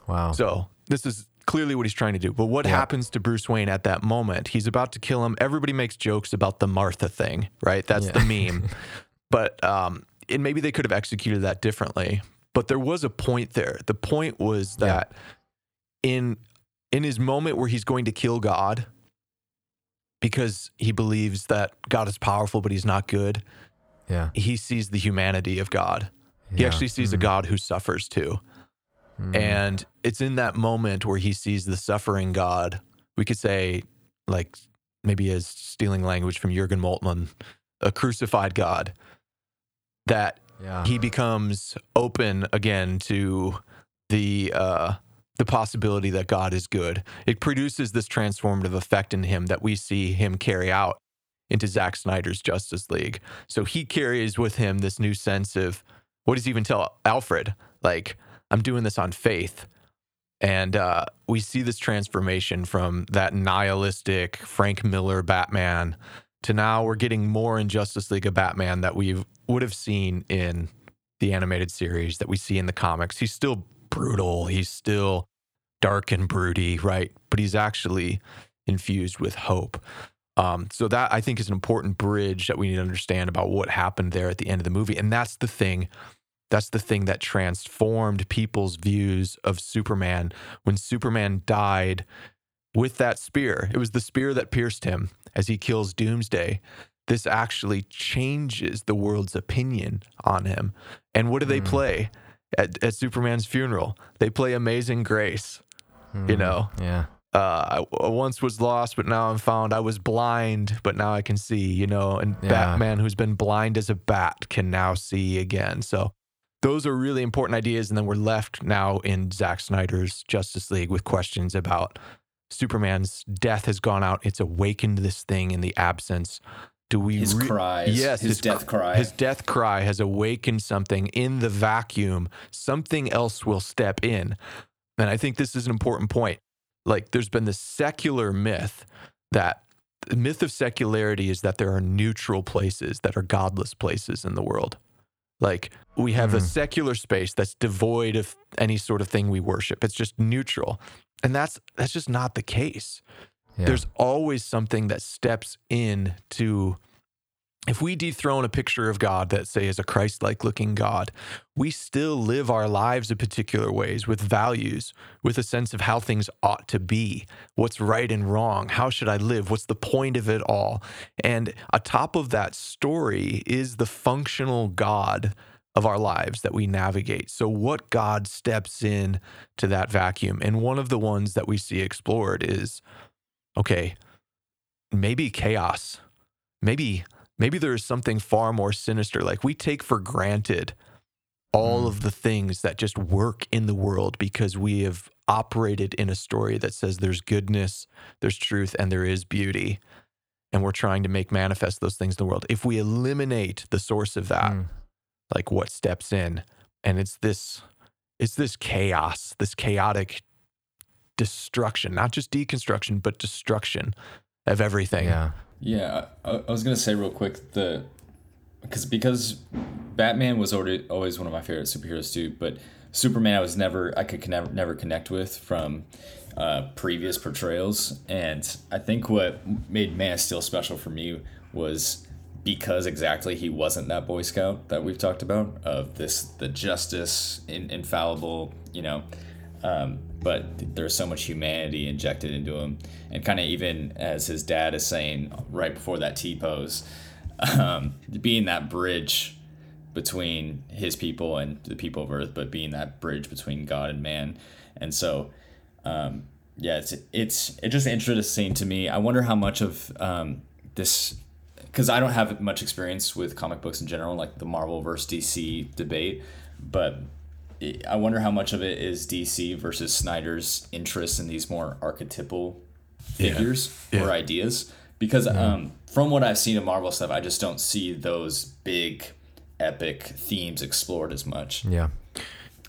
wow So this is clearly what he's trying to do. But what Yeah. happens to Bruce Wayne at that moment? He's about to kill him. Everybody makes jokes about the Martha thing, right? That's Yeah. the meme. (laughs) but um, and maybe they could have executed that differently. But there was a point there. The point was Yeah. that in in his moment where he's going to kill God because he believes that God is powerful but he's not good, yeah he sees the humanity of God. He Yeah. actually sees a God who suffers too. Mhm. And it's in that moment where he sees the suffering God. We could say, like, maybe as stealing language from Jurgen Moltmann, a crucified God, that yeah he becomes open again to the uh, the possibility that God is good. It produces this transformative effect in him that we see him carry out into Zack Snyder's Justice League. So he carries with him this new sense of what does he even tell Alfred? Like, I'm doing this on faith. And uh, we see this transformation from that nihilistic Frank Miller Batman to now we're getting more in Justice League of Batman that we would have seen in the animated series that we see in the comics. He's still brutal. He's still dark and broody, right? But he's actually infused with hope. Um, so that I think is an important bridge that we need to understand about what happened there at the end of the movie. And that's the thing. That's the thing that transformed people's views of Superman when Superman died with that spear. It was the spear that pierced him as he kills Doomsday. This actually changes the world's opinion on him. And what do they Mm. play at, at Superman's funeral? They play Amazing Grace. You Mhm. know, yeah uh, I, I once was lost, but now I'm found. I was blind, but now I can see, you know, and Yeah. Batman, who's been blind as a bat, can now see again. So those are really important ideas. And then we're left now in Zack Snyder's Justice League with questions about Superman's death has gone out. It's awakened this thing in the absence. Do we His re- cries, Yes, his death cry. His death cry has awakened something in the vacuum. Something else will step in. And I think this is an important point. Like there's been this secular myth that the myth of secularity is that there are neutral places that are godless places in the world. Like we have a Hmm. secular space that's devoid of any sort of thing we worship. It's just neutral. And that's that's just not the case yeah there's always something that steps in to if we dethrone a picture of God that say is a Christ-like looking God, we still live our lives in particular ways with values, with a sense of how things ought to be, what's right and wrong, how should I live, what's the point of it all. And atop of that story is the functional God of our lives that we navigate. So what God steps in to that vacuum. And one of the ones that we see explored is okay, maybe chaos. Maybe maybe there is something far more sinister. Like we take for granted all of the things that just work in the world because we have operated in a story that says there's goodness, there's truth, and there is beauty. And we're trying to make manifest those things in the world. If we eliminate the source of that, Mm. like what steps in, and it's this it's this chaos, this chaotic destruction, not just deconstruction, but destruction of everything. Yeah. Yeah, I, I was gonna say real quick the because because Batman was already always one of my favorite superheroes too, but Superman I was never I could never never connect with from uh, previous portrayals, and I think what made Man of Steel special for me was because exactly he wasn't that Boy Scout that we've talked about of this the justice in, infallible you know um, but there's so much humanity injected into him. And kind of even as his dad is saying right before that t pose (laughs) um, being that bridge between his people and the people of earth but being that bridge between god and man. And so um, yeah it's it's it's just interesting to me. I wonder how much of um, this because I don't have much experience with comic books in general, like the Marvel versus DC debate, but I wonder how much of it is DC versus Snyder's interest in these more archetypal figures Yeah. or ideas. Because um, from what I've seen of Marvel stuff, I just don't see those big, epic themes explored as much. Yeah.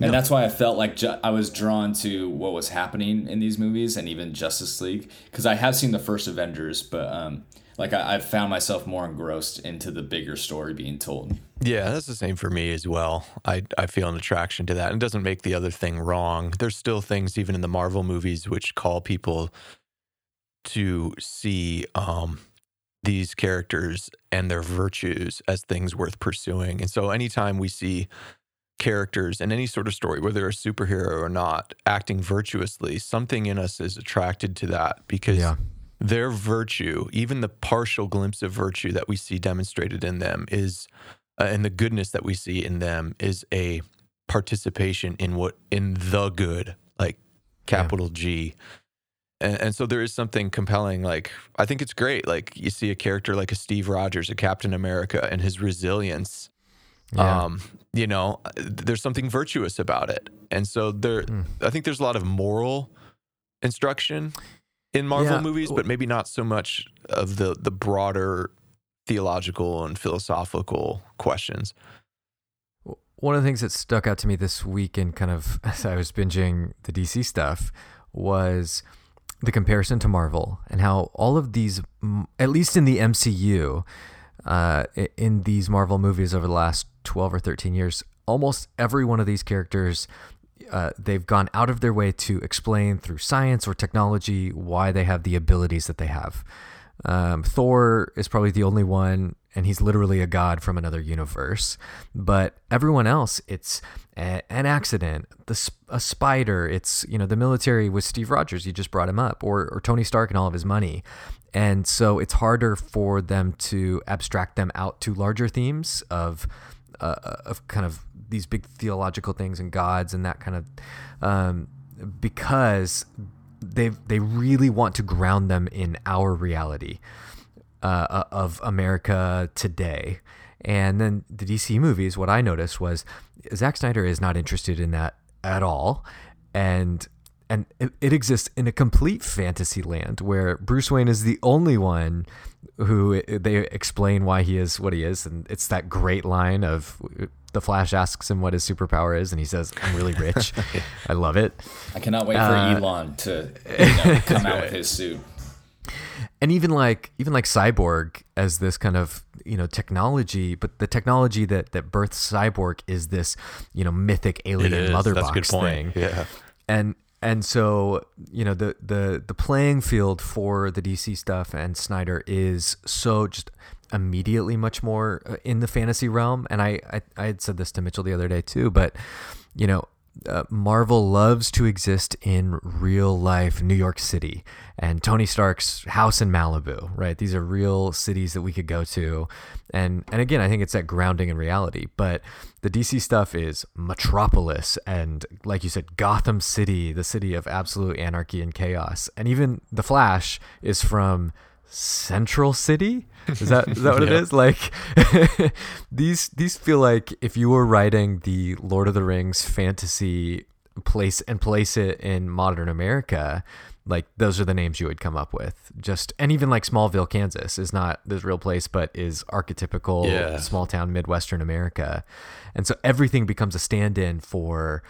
And that's why I felt like ju- I was drawn to what was happening in these movies and even Justice League because I have seen the first Avengers, but um, like I, I've found myself more engrossed into the bigger story being told. Yeah, that's the same for me as well. I, I feel an attraction to that. And it doesn't make the other thing wrong. There's still things, even in the Marvel movies, which call people to see um, these characters and their virtues as things worth pursuing. And so anytime we see characters in any sort of story, whether they're a superhero or not, acting virtuously, something in us is attracted to that because Yeah. Their virtue, even the partial glimpse of virtue that we see demonstrated in them, is, uh, and the goodness that we see in them, is a participation in what in the good, like capital G. And, and so there is something compelling. Like I think it's great. Like you see a character like a Steve Rogers, a Captain America, and his resilience. Yeah. Um, you know, there's something virtuous about it. And so there, Mm. I think there's a lot of moral instruction in Marvel Yeah. movies, but maybe not so much of the the broader theological and philosophical questions. One of the things that stuck out to me this week and kind of (laughs) as I was binging the DC stuff was the comparison to Marvel and how all of these, at least in the MCU, uh, in these Marvel movies over the last 12 or 13 years, almost every one of these characters, uh, they've gone out of their way to explain through science or technology why they have the abilities that they have. Um, Thor is probably the only one, and he's literally a god from another universe. But everyone else, it's a, an accident, the a spider. It's you know the military with Steve Rogers. You just brought him up, or or Tony Stark and all of his money, and so it's harder for them to abstract them out to larger themes of uh, of kind of these big theological things and gods and that kind of um, because they they really want to ground them in our reality uh, of America today. And then the DC movies, what I noticed was Zack Snyder is not interested in that at all, and and it, it exists in a complete fantasy land where Bruce Wayne is the only one who they explain why he is what he is, and it's that great line of the Flash asks him what his superpower is, and he says, "I'm really rich." (laughs) I love it. I cannot wait for Uh, Elon to you (laughs) know, come out with his suit. and even like even like cyborg as this kind of you know technology but the technology that that births cyborg is this you know mythic alien mother That's a good box point. thing Yeah. and and so you know the the the playing field for the DC stuff and Snyder is so just immediately much more uh, in the fantasy realm. And I, I, I had said this to Mitchell the other day too, but you know, uh, Marvel loves to exist in real life New York City and Tony Stark's house in Malibu, right? These are real cities that we could go to. And and again, I think it's that grounding in reality. But the DC stuff is Metropolis and like you said, Gotham City, the city of absolute anarchy and chaos. And even The Flash is from Central City. Is that is that what it (laughs) is? Like (laughs) these these feel like if you were writing the Lord of the Rings fantasy place and place it in modern America, like those are the names you would come up with. Just and even like Smallville, Kansas is not this real place, but is archetypical Yeah. small town Midwestern America. And so everything becomes a stand in for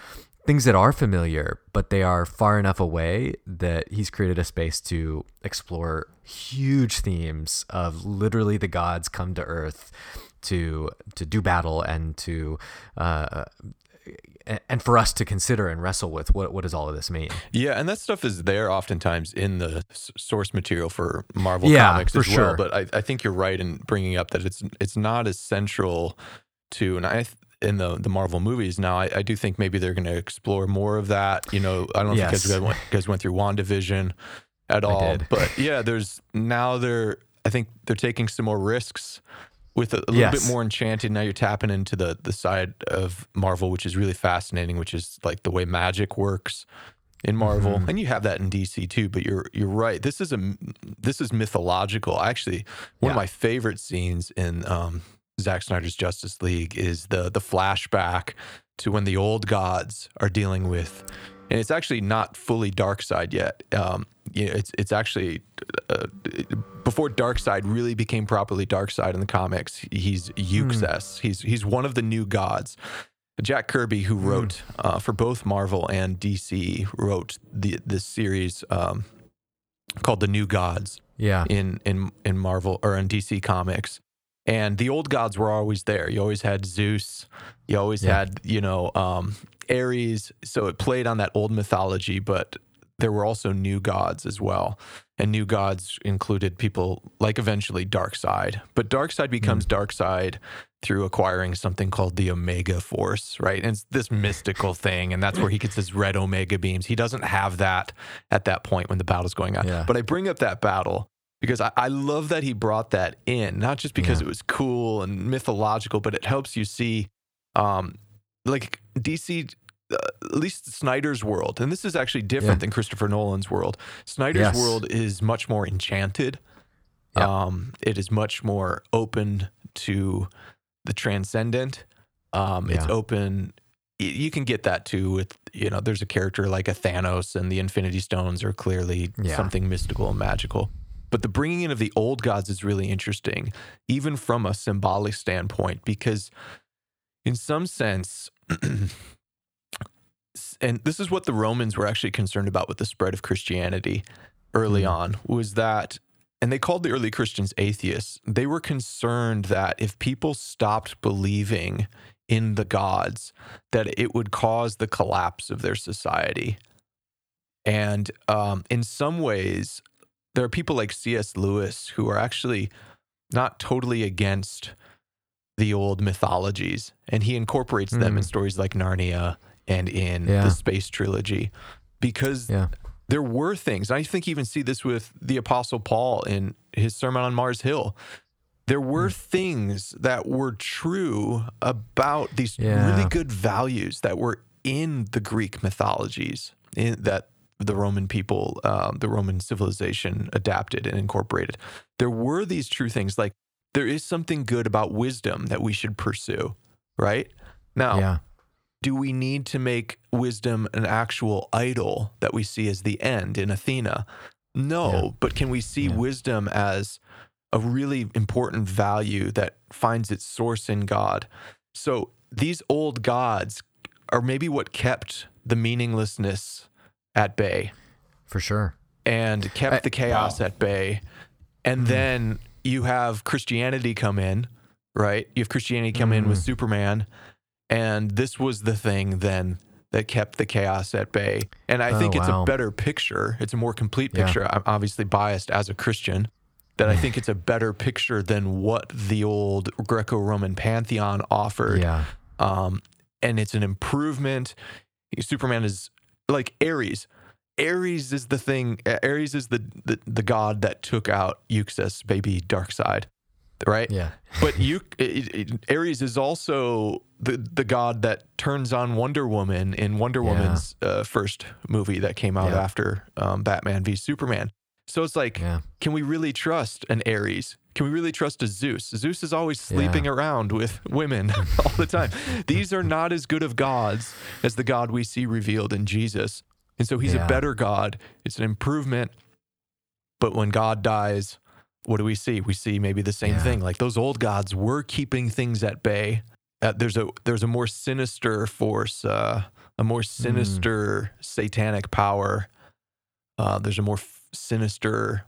things that are familiar, but they are far enough away that he's created a space to explore huge themes of literally the gods come to earth to to do battle and to uh, and for us to consider and wrestle with what what does all of this mean? Yeah, and that stuff is there oftentimes in the source material for Marvel Yeah, comics for as well. sure. But I, I think you're right in bringing up that it's it's not as central to, and I in the the Marvel movies now. I, I do think maybe they're going to explore more of that. You know, I don't know if you guys went, guys went through Wandavision at all, but yeah, there's now they're I think they're taking some more risks with a, a little Yes. bit more enchanted. Now you're tapping into the the side of Marvel, which is really fascinating, which is like the way magic works in Marvel, Mm-hmm. and you have that in DC too. But you're you're right. This is a this is mythological. Actually, one of my favorite scenes in um, Zack Snyder's Justice League is the the flashback to when the old gods are dealing with, and it's actually not fully Darkseid yet. Um, you know, it's it's actually uh, before Darkseid really became properly Darkseid in the comics. He's Uxas. He's he's one of the new gods. Jack Kirby, who wrote uh, for both Marvel and DC, wrote the this series um, called The New Gods Yeah. in in in Marvel or in DC Comics. And the old gods were always there. You always had Zeus. You always Yeah. had, you know, um, Ares. So it played on that old mythology, but there were also new gods as well. And new gods included people like eventually Darkseid. But Darkseid becomes Darkseid through acquiring something called the Omega Force, right? And it's this mystical thing. And that's where he gets his red Omega beams. He doesn't have that at that point when the battle's going on. Yeah. But I bring up that battle because I, I love that he brought that in, not just because Yeah. it was cool and mythological, but it helps you see, um, like DC, uh, at least Snyder's world, and this is actually different Yeah. than Christopher Nolan's world. Snyder's Yes. world is much more enchanted. Yeah. Um, it is much more open to the transcendent. Um, It's open. y- You can get that too with you know. There's a character like a Thanos, and the Infinity Stones are clearly something mystical and magical. But the bringing in of the old gods is really interesting, even from a symbolic standpoint, because in some sense, (clears throat) and this is what the Romans were actually concerned about with the spread of Christianity early Mm. on, was that, and they called the early Christians atheists. They were concerned that if people stopped believing in the gods, that it would cause the collapse of their society. And um, in some ways, there are people like C.S. Lewis who are actually not totally against the old mythologies, and he incorporates them in Mm. stories like Narnia and in Yeah. the space trilogy because Yeah. there were things. I think you even see this with the Apostle Paul in his sermon on Mars Hill. There were things that were true about these Yeah. really good values that were in the Greek mythologies in, that the Roman people, um, the Roman civilization adapted and incorporated. There were these true things like there is something good about wisdom that we should pursue, right? Now, Yeah. do we need to make wisdom an actual idol that we see as the end in Athena? No, Yeah. but can we see Yeah. wisdom as a really important value that finds its source in God? So these old gods are maybe what kept the meaninglessness at bay For sure. and kept I- the chaos at bay. And Mm. then you have Christianity come in, right? You have Christianity come in with Mm. Superman. And this was the thing then that kept the chaos at bay. And I Oh, think it's wow. a better picture. It's a more complete Yeah. picture. I'm obviously biased as a Christian. that I think it's a (laughs) better picture than what the old Greco-Roman pantheon offered. Yeah. Um, and it's an improvement. Superman is like Ares. Ares is the thing. Ares is the the, the god that took out Uxas, baby Darkseid, right? Yeah. (laughs) But you, Ares is also the the god that turns on Wonder Woman in Wonder Yeah. Woman's uh, first movie that came out Yeah. after um, Batman v Superman. So it's like, Yeah. can we really trust an Ares? Can we really trust a Zeus? Zeus is always sleeping around with women (laughs) all the time. These are not as good of gods as the God we see revealed in Jesus. And so he's Yeah. a better God. It's an improvement. But when God dies, what do we see? We see maybe the same Yeah. thing. Like those old gods were keeping things at bay. Uh, there's a there's a more sinister force, uh, a more sinister satanic power. Uh, there's a more sinister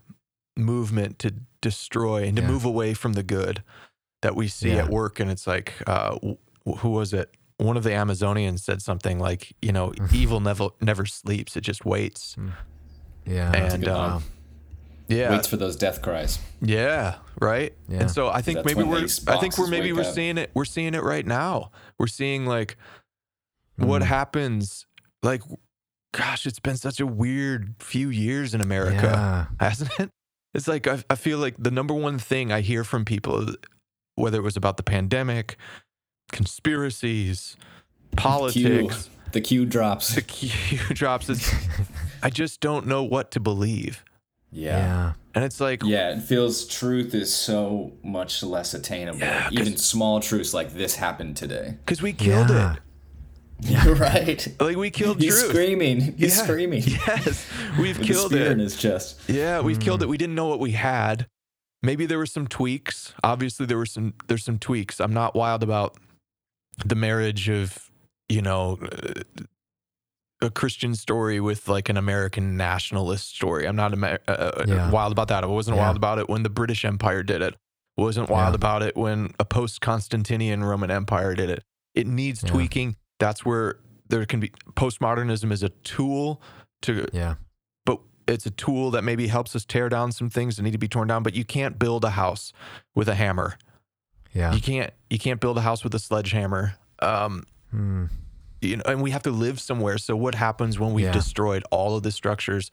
movement to destroy and to Yeah. move away from the good that we see Yeah. at work. And it's like, uh, w- who was it? One of the Amazonians said something like, you know, evil never never sleeps; it just waits. Yeah. and good line. um, yeah, Waits for those death cries. yeah, right. Yeah. And so I think maybe we're I think we're maybe we're up. seeing it we're seeing it right now. We're seeing like what Mm. happens like gosh, it's been such a weird few years in America, Yeah. hasn't it? It's like I, I feel like the number one thing I hear from people uh, whether it was about the pandemic, conspiracies, politics, Q, the Q drops. the Q (laughs) drops is (laughs) I just don't know what to believe. Yeah. Yeah. And it's like Yeah, it feels truth is so much less attainable. Yeah, Even small truths like this happened today. because we killed Yeah. it. You're (laughs) right. Like we killed He's truth. screaming. He's Yeah. screaming. (laughs) Yes, we've (laughs) With killed spear in it. his chest. Yeah, we've killed Mm. it. We didn't know what we had. Maybe there were some tweaks. Obviously, there were some. There's some tweaks. I'm not wild about the marriage of, you know, uh, a Christian story with like an American nationalist story. I'm not Amer- uh, Yeah. wild about that. I wasn't Yeah. wild about it when the British Empire did it. Wasn't wild Yeah. about it when a post-Constantinian Roman Empire did it. It needs Yeah. tweaking. That's where there can be postmodernism is a tool to Yeah. but it's a tool that maybe helps us tear down some things that need to be torn down but you can't build a house with a hammer Yeah. you can't you can't build a house with a sledgehammer um Mm. you know and we have to live somewhere so what happens when we've Yeah. destroyed all of the structures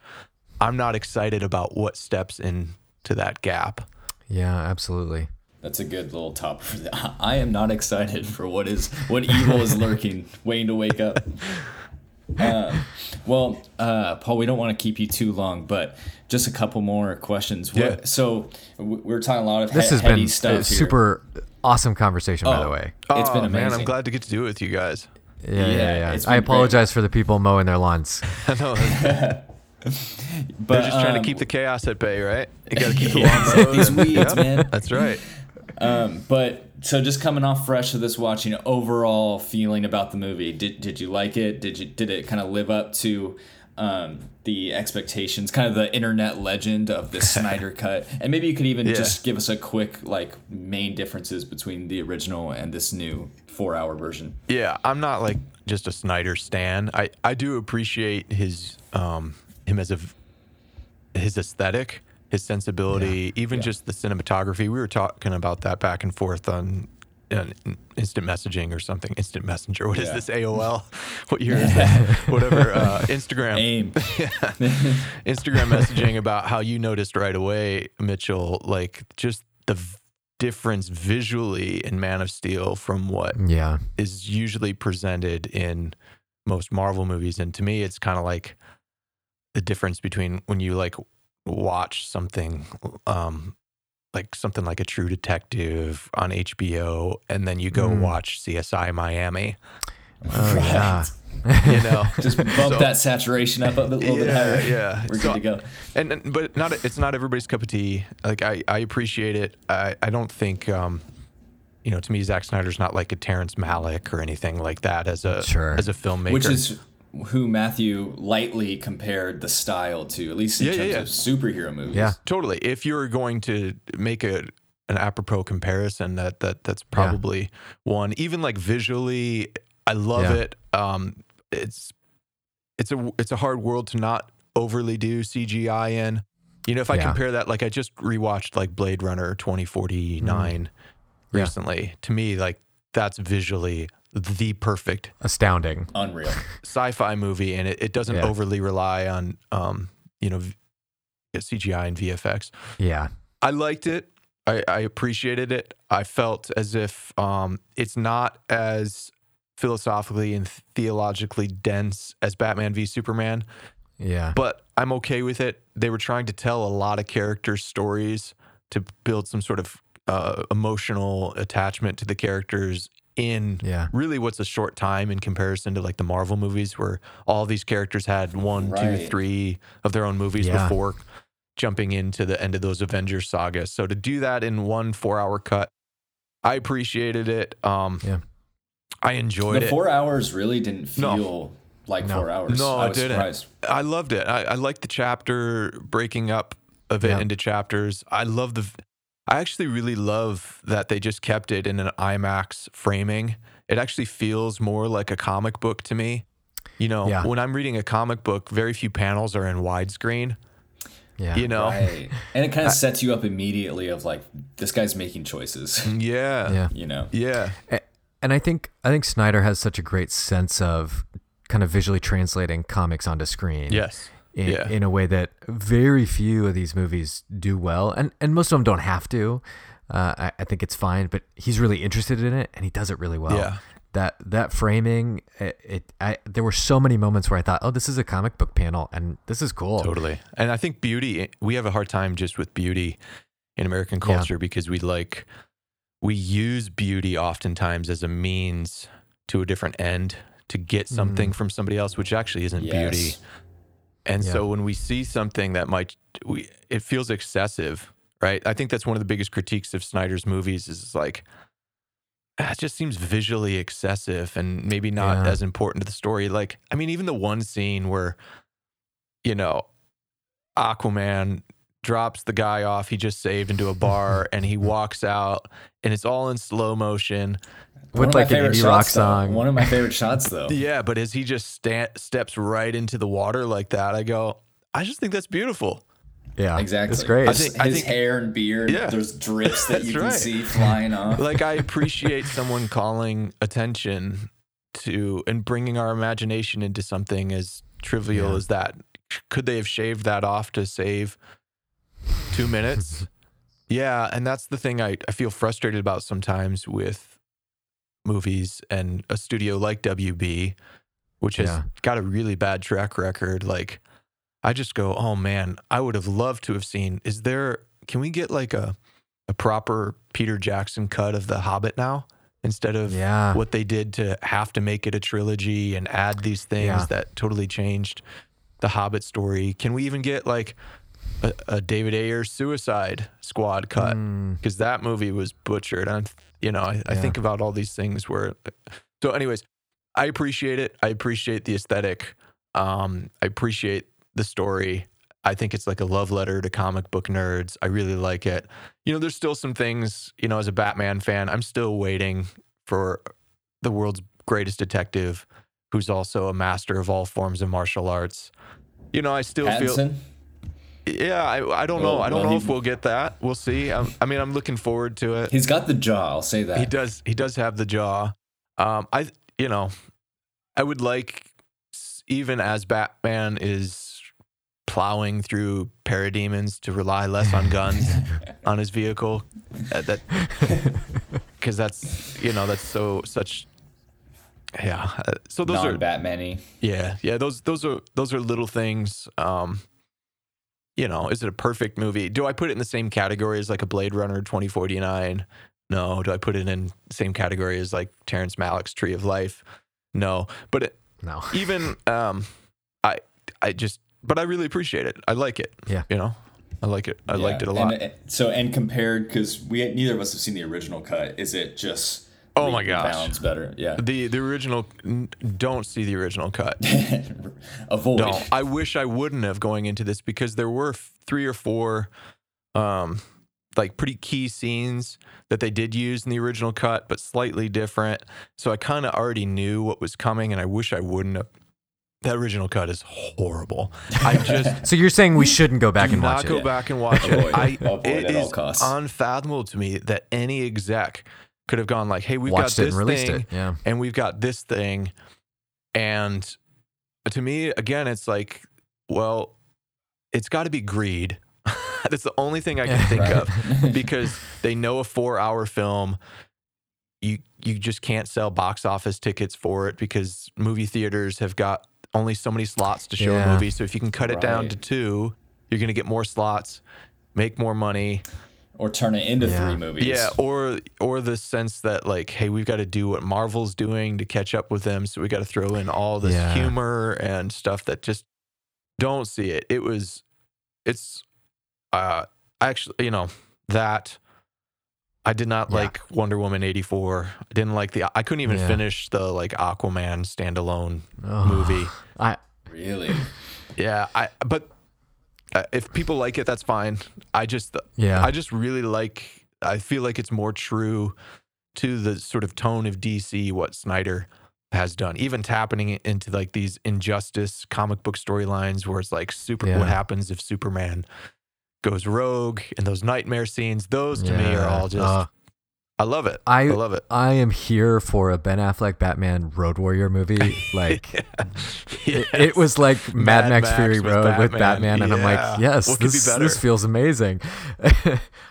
i'm not excited about what steps into that gap Yeah. Absolutely. That's a good little top. For (laughs) the, I am not excited for what is what evil is lurking, (laughs) waiting to wake up. (laughs) Uh, well, uh, Paul, we don't want to keep you too long, but just a couple more questions. What, Yeah. So we're talking a lot of This he- has heady been stuff a here. super awesome conversation, by Oh. the way. It's been Oh, man i'm glad to get to do it with you guys Yeah. Yeah. Yeah, yeah. I been great. apologize for the people mowing their lawns. I know, they're But, just trying to um, keep the chaos at bay right you gotta keep the Yeah, lawn mowed these weeds, Yep, man. that's right Um, but so just coming off fresh of this watching, overall feeling about the movie. Did did you like it? Did you did it kind of live up to um, the expectations? Kind of the internet legend of the (laughs) Snyder cut, and maybe you could even Yeah. just give us a quick like main differences between the original and this new four hour version. Yeah, I'm not like just a Snyder stan. I I do appreciate his um him as a his aesthetic, his sensibility, even just the cinematography. We were talking about that back and forth on instant messaging or something. Instant messenger. What is Yeah. this? AOL. (laughs) What year is that? (laughs) Whatever. Uh, Instagram. Aim. (laughs) Instagram messaging about how you noticed right away, Mitchell, like just the v- difference visually in Man of Steel from what Yeah. is usually presented in most Marvel movies. And to me, it's kind of like the difference between when you like watch something um, like something like a True Detective on HBO, and then you go Mm. watch CSI Miami. Oh yeah. (laughs) You know, (laughs) Just bump So- that saturation up a little bit higher. yeah. We're So- good to go. and, and but not it's not everybody's cup of tea. Like I I appreciate it. I I don't think um you know to me Zack Snyder's not like a Terrence Malick or anything like that as a Sure. as a filmmaker. Which is who Matthew lightly compared the style to, at least in Yeah, yeah, terms yeah. of superhero movies. Yeah. totally. If you're going to make a an apropos comparison, that that that's probably one. Even like visually, I love Yeah. it. Um, it's it's a it's a hard world to not overly do CGI in. You know, if I Yeah. compare that, like I just rewatched like Blade Runner 2049 Yeah. recently. To me, like that's visually the perfect Astounding. Unreal. (laughs) sci-fi movie, and it, it doesn't Yeah. overly rely on, um, you know, CGI and VFX. Yeah. I liked it. I, I appreciated it. I felt as if um, it's not as philosophically and theologically dense as Batman v Superman, Yeah. but I'm okay with it. They were trying to tell a lot of characters' stories to build some sort of uh, emotional attachment to the characters in Yeah. really what's a short time in comparison to like the Marvel movies where all these characters had one, two, three of their own movies Yeah. before jumping into the end of those Avengers sagas. So to do that in one four hour cut, I appreciated it. Um, Yeah. I enjoyed the it. four hours really didn't No. feel like No. four hours. No, I it was didn't. surprised. I loved it. I, I liked the chapter breaking up of it Yeah. into chapters. I love the. I actually really love that they just kept it in an IMAX framing. It actually feels more like a comic book to me. You know, Yeah. when I'm reading a comic book, very few panels are in widescreen. Yeah. You know, Right. And it kind of (laughs) sets you up immediately of like this guy's making choices. (laughs) yeah, Yeah. You know. yeah, And I think I think Snyder has such a great sense of kind of visually translating comics onto screen. yes, In, yeah. in a way that very few of these movies do well, and and most of them don't have to. Uh, I, I think it's fine, but he's really interested in it, and he does it really well. Yeah. That that framing, it, it I there were so many moments where I thought, oh, this is a comic book panel, and this is cool. Totally. And I think beauty, we have a hard time just with beauty in American Yeah. culture because we like, we use beauty oftentimes as a means to a different end to get something from somebody else, which actually isn't beauty. And Yeah. so when we see something that might, we, it feels excessive, right? I think that's one of the biggest critiques of Snyder's movies is like, ah, it just seems visually excessive and maybe not Yeah. as important to the story. Like, I mean, even the one scene where, you know, Aquaman drops the guy off he just saved into a bar (laughs) and he walks out and it's all in slow motion. One With like an favorite indie rock shots, though. song. One of my favorite shots, though. (laughs) Yeah, but as he just sta- steps right into the water like that, I go, I just think that's beautiful. Yeah, Exactly. It's great. I His, I think- hair and beard. Yeah. There's drips (laughs) that you can right. see flying off. (laughs) like I appreciate someone calling attention to and bringing our imagination into something as trivial Yeah. as that. Could they have shaved that off to save two minutes? yeah, and that's the thing I, I feel frustrated about sometimes with movies and a studio like WB, which has Yeah. got a really bad track record. Like I just go, oh man, I would have loved to have seen. Is there? Can we get like a a proper Peter Jackson cut of The Hobbit now instead of Yeah. what they did to have to make it a trilogy and add these things Yeah. that totally changed the Hobbit story? Can we even get like a, a David Ayer Suicide Squad cut? Mm, Because that movie was butchered. And you know, I, I Yeah. think about all these things where. So, anyways, I appreciate it. I appreciate the aesthetic. Um, I appreciate the story. I think it's like a love letter to comic book nerds. I really like it. You know, there's still some things, you know, as a Batman fan, I'm still waiting for the world's greatest detective who's also a master of all forms of martial arts. You know, I still feel Pattinson. Yeah, I, I don't know. I don't well, know he- if we'll get that. We'll see. i I mean, I'm looking forward to it. He's got the jaw. I'll say that. He does. He does have the jaw. Um, I, you know, I would like, even as Batman is plowing through parademons, to rely less on guns (laughs) on his vehicle. Uh, that (laughs) because that's you know that's so such. Yeah. uh, So those are Non-Batman-y. yeah, yeah. Those those are those are little things. Um, you know, is it a perfect movie? Do I put it in the same category as like a Blade Runner 2049? No. Do I put it in the same category as like Terrence Malick's Tree of Life? No. But it, no. (laughs) even um, I I just but I really appreciate it. I like it. Yeah. You know, I like it. I Yeah, liked it a lot. And, so, and compared, because we neither of us have seen the original cut. Is it just? Oh my leaps and gosh. bounds better. Yeah. the the original don't see the original cut. (laughs) Avoid. No, I wish I wouldn't have going into this because there were f- three or four, um, like pretty key scenes that they did use in the original cut, but slightly different. So I kind of already knew what was coming, and I wish I wouldn't have that original cut is horrible. I (laughs) just So you're saying we shouldn't go back and watch not go it? back and watch Avoid it. it. I, Avoid it at all is costs. unfathomable to me that any exec could have gone like, "Hey, we've Watched got it this and released thing, it. Yeah. and we've got this thing," and to me, again, it's like, well, it's got to be greed. (laughs) That's the only thing I can think Right. of (laughs) because they know a four-hour film. You you just can't sell box office tickets for it because movie theaters have got only so many slots to show Yeah. a movie. So if you can cut it down to two, you're going to get more slots, make more money. Or turn it into Yeah. three movies. Yeah, or or the sense that like, hey, we've got to do what Marvel's doing to catch up with them, so we got to throw in all this Yeah. humor and stuff that just don't see it. It was, it's, uh, actually, you know, that I did not Yeah. like Wonder Woman eighty four. I didn't like the. I couldn't even Yeah. finish the like Aquaman standalone Oh, movie. I Really? Yeah, I but uh, if people like it, that's fine. I just yeah. I just really like. I feel like it's more true to the sort of tone of DC what Snyder has done, even tapping into like these injustice comic book storylines where it's like super. Yeah. What happens if Superman goes rogue and those nightmare scenes? Those to me are all just. Uh, I love it. I- I love it. I am here for a Ben Affleck Batman Road Warrior movie. (laughs) Like it, it was like Mad, Mad Max, Max Fury with Road with Batman. Batman, and I'm like, yes, could be this this feels amazing. (laughs)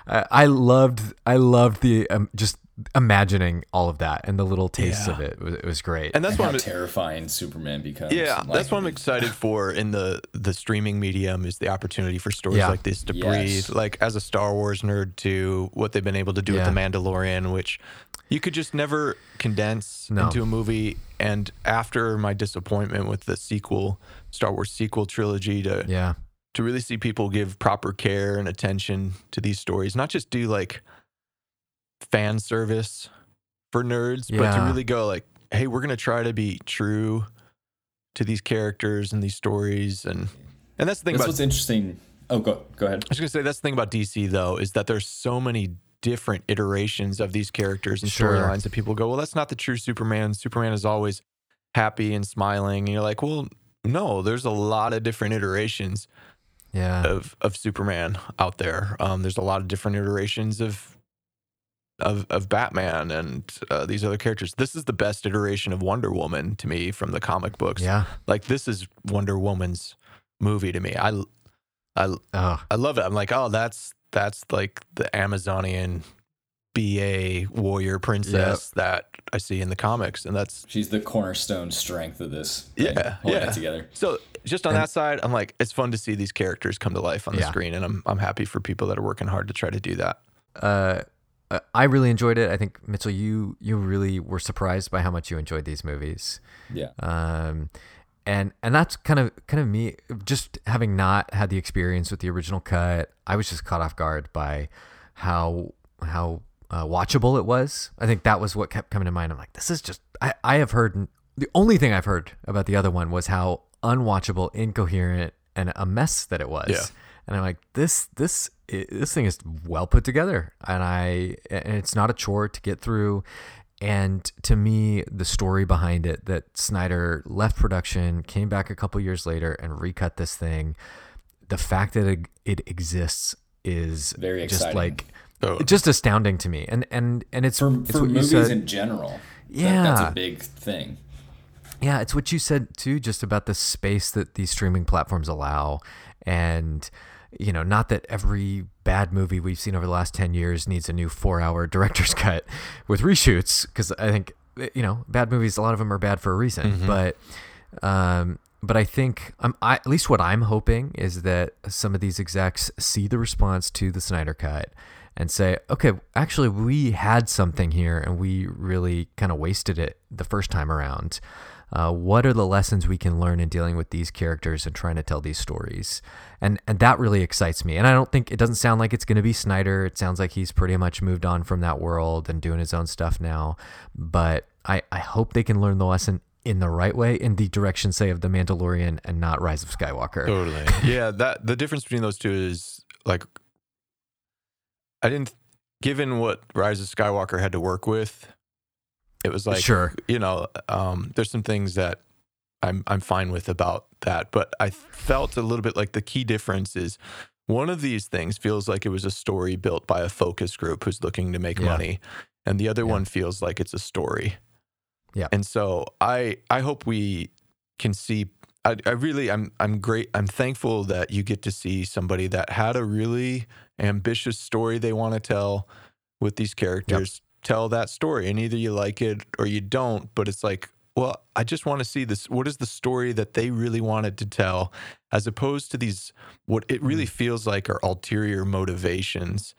I, I loved I loved the um, just imagining all of that and the little tastes of Yeah. it. It was, it was great. and that's And what I'm, terrifying Superman becomes. Yeah, Like, that's what I'm excited (laughs) for in the the streaming medium is the opportunity for stories Yeah. like this to Yes. breathe. Like as a Star Wars nerd, to what they've been able to do Yeah. with the Mandalorian, which you could just never condense No. into a movie. And after my disappointment with the sequel, Star Wars sequel trilogy, to yeah, to really see people give proper care and attention to these stories, not just do like fan service for nerds, but to really go like, hey, we're gonna try to be true to these characters and these stories, and and that's the thing That's about. what's interesting. Oh, go go ahead. I was gonna say that's the thing about DC though is that there's so many different iterations of these characters and Sure. storylines that people go, well, that's not the true Superman. Superman is always happy and smiling, and you're like, well, no, there's a lot of different iterations yeah, of of Superman out there. Um, there's a lot of different iterations of of of Batman and uh, these other characters. This is the best iteration of Wonder Woman to me from the comic books. yeah. Like this is Wonder Woman's movie to me. I I Oh, I love it. I'm like, oh, that's that's like the Amazonian BA warrior princess that I see in the comics, and that's She's the cornerstone strength of this. thing, Yeah, holding yeah. together. So just on that side, I'm like, it's fun to see these characters come to life on the Yeah. screen, and I'm I'm happy for people that are working hard to try to do that. uh, uh, I really enjoyed it. I think Mitchell, you you really were surprised by how much you enjoyed these movies. Yeah. um, and and that's kind of kind of me just having not had the experience with the original cut. I was just caught off guard by how how uh, watchable it was. I think that was what kept coming to mind. I'm like, this is just I I have heard the only thing I've heard about the other one was how unwatchable, incoherent, and a mess that it was. Yeah. And I'm like, this this this thing is well put together, and I and it's not a chore to get through. And to me, the story behind it that Snyder left production, came back a couple years later, and recut this thing. The fact that it, it exists is Very just exciting. like oh. So just astounding to me. And and and it's, For, it's for what you movies said. in general. that- that's a big thing. Yeah, it's what you said too, just about the space that these streaming platforms allow. And, you know, not that every bad movie we've seen over the last 10 years needs a new four hour (laughs) director's cut with reshoots, because I think, you know, bad movies, a lot of them are bad for a reason. But, um, but I think um, I, at least what I'm hoping is that some of these execs see the response to the Snyder Cut and say, okay, actually, we had something here and we really kind of wasted it the first time around. Uh, what are the lessons we can learn in dealing with these characters and trying to tell these stories? And and that really excites me. And I don't think it doesn't sound like it's going to be Snyder. It sounds like he's pretty much moved on from that world and doing his own stuff now. But I, I hope they can learn the lesson in the right way, in the direction, say, of The Mandalorian and not Rise of Skywalker. Totally. (laughs) yeah, that the difference between those two is like I didn't given what Rise of Skywalker had to work with, it was like Sure. you know, um, there's some things that I'm I'm fine with about that. But I felt a little bit like the key difference is one of these things feels like it was a story built by a focus group who's looking to make Yeah. money, and the other Yeah. one feels like it's a story. Yeah. And so I I hope we can see. I, I really I'm I'm great. I'm thankful that you get to see somebody that had a really ambitious story they want to tell with these characters. Tell that story, and either you like it or you don't. But it's like, well, I just want to see this. What is the story that they really wanted to tell, as opposed to these what it really feels like are ulterior motivations.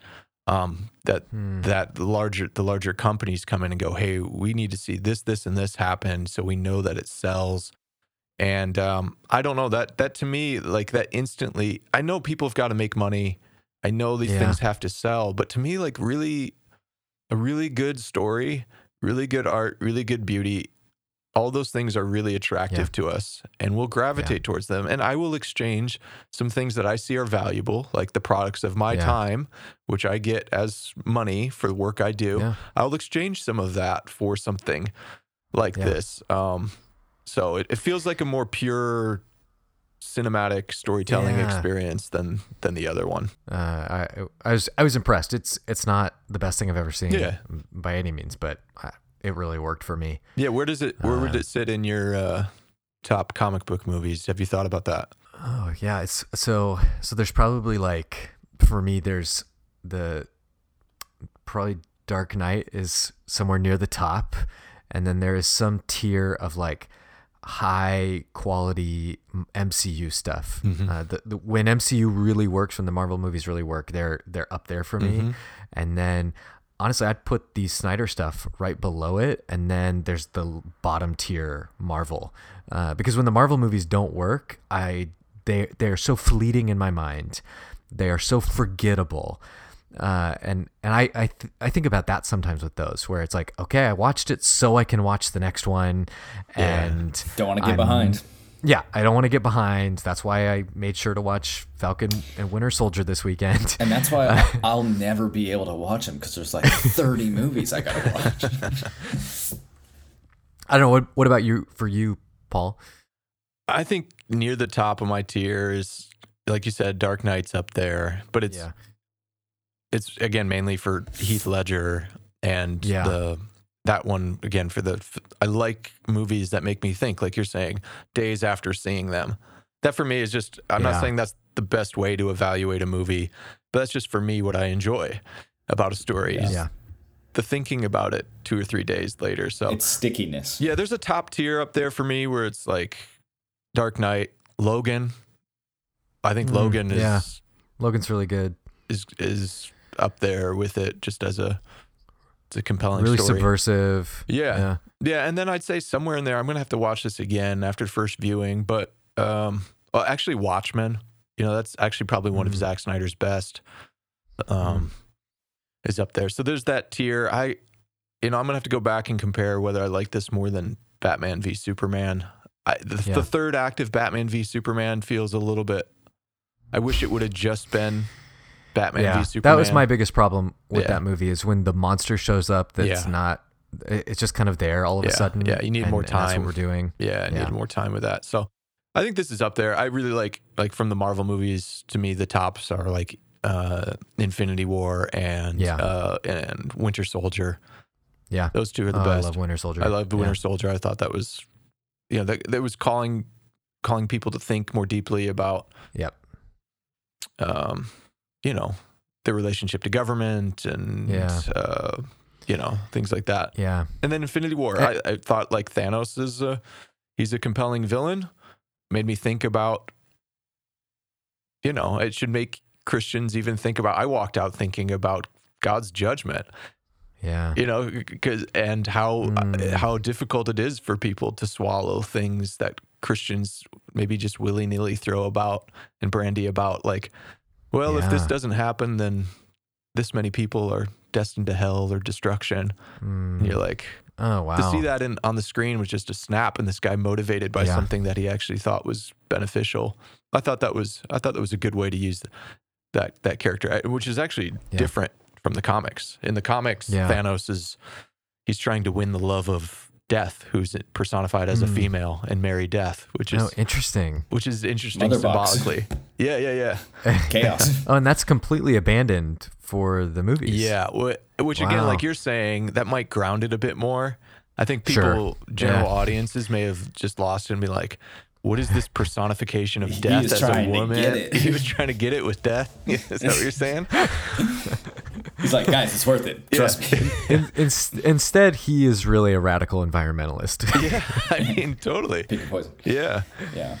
Um, that Hmm. that the larger the larger companies come in and go, hey, we need to see this, this, and this happen, so we know that it sells. And um, I don't know that that to me, like that instantly. I know people have got to make money. I know these Yeah. things have to sell, but to me, like really, a really good story, really good art, really good beauty. All those things are really attractive to us, and we'll gravitate towards them. And I will exchange some things that I see are valuable, like the products of my Yeah. time, which I get as money for the work I do. Yeah. I'll exchange some of that for something like Yeah. this. Um, so it, it feels like a more pure cinematic storytelling Yeah. experience than than the other one. Uh, I I was I was impressed. It's it's not the best thing I've ever seen Yeah. by any means, but uh, it really worked for me. Yeah, where does it where would Uh, it sit in your uh, top comic book movies? Have you thought about that? Oh yeah, it's so so. There's probably like for me, there's the probably Dark Knight is somewhere near the top, and then there is some tier of like high quality MCU stuff. Mhm. Uh, the, the when MCU really works, when the Marvel movies really work, they're they're up there for me. Mhm. And then honestly, I'd put the Snyder stuff right below it, and then there's the bottom tier Marvel, uh, because when the Marvel movies don't work, I they they're so fleeting in my mind, they are so forgettable. Uh, and and I I, th- I think about that sometimes with those where it's like okay I watched it so I can watch the next one Yeah. and Don't want to get I'm- behind. yeah I don't want to get behind that's why I made sure to watch Falcon and Winter Soldier this weekend And that's why I'll, (laughs) I'll never be able to watch them because there's like 30 movies I gotta watch. (laughs) I don't know what what about you for you Paul I think near the top of my tier is like you said, Dark Knight's up there, but it's yeah it's again mainly for Heath Ledger and Yeah. the that one again for the I like movies that make me think like you're saying days after seeing them. That for me is just I'm Yeah. not saying that's the best way to evaluate a movie, but that's just for me what I enjoy about a story. is yeah The thinking about it 2 or 3 days later. So It's stickiness. yeah, there's a top tier up there for me where it's like Dark Knight, Logan. I think Mm, Logan is yeah. Logan's really good is is up there with it just as a it's a compelling really story. subversive Yeah. yeah Yeah, and then I'd say somewhere in there I'm gonna have to watch this again after first viewing, but um well actually Watchmen. You know, that's actually probably one of Mhm. Zack Snyder's best. Um is up there. So there's that tier. I you know, I'm gonna have to go back and compare whether I like this more than Batman v Superman. I, the, Yeah. the third act of Batman v Superman feels a little bit. I wish it would have just been Batman yeah v Superman. that was my biggest problem with Yeah. that movie is when the monster shows up that's Yeah. not it's just kind of there all of a sudden yeah, you need and- more and that's time. what we're doing Yeah, I needed more time with that. So I think this is up there. I really like like from the Marvel movies. To me, the tops are like uh, Infinity War and Yeah. uh, and Winter Soldier. yeah Those two are the Oh, I love Winter Soldier I love the. Winter Soldier. I thought that was, you know, that, that was calling calling people to think more deeply about, yep um, you know, their relationship to government and, Yeah. uh, you know, things like that. yeah And then Infinity War. I, I thought like Thanos is a he's a compelling villain. Made me think about, you know, it should make Christians even think about. I walked out thinking about God's judgment, yeah you know, because and how Mm. how difficult it is for people to swallow things that Christians maybe just willy nilly throw about and brandy about. Like, well, if this doesn't happen, then this many people are destined to hell or destruction. Mm. And you're like, oh wow to see that in on the screen was just a snap and this guy motivated by Yeah. something that he actually thought was beneficial i thought that was i thought that was a good way to use that that character uh, which is actually Yeah. different from the comics in the comics Yeah. thanos is he's trying to win the love of Death, who's personified as a hmm. female, and marry Death, which is Oh, interesting. which is interesting Mother box. symbolically. yeah, yeah, yeah. (laughs) Chaos. (laughs) Oh, and that's completely abandoned for the movies. Yeah, wh- which again, like you're saying, that might ground it a bit more. I think Sure. people, general Yeah. audiences, may have just lost it and be like, "What is this personification of He death was as trying a to woman?" get it. (laughs) He was trying to get it with death. is that what you're saying? He's like, guys, it's worth it. Trust me. In, in, instead, he is really a radical environmentalist. (laughs) yeah, I mean, totally. Pick your poison. Yeah. Yeah.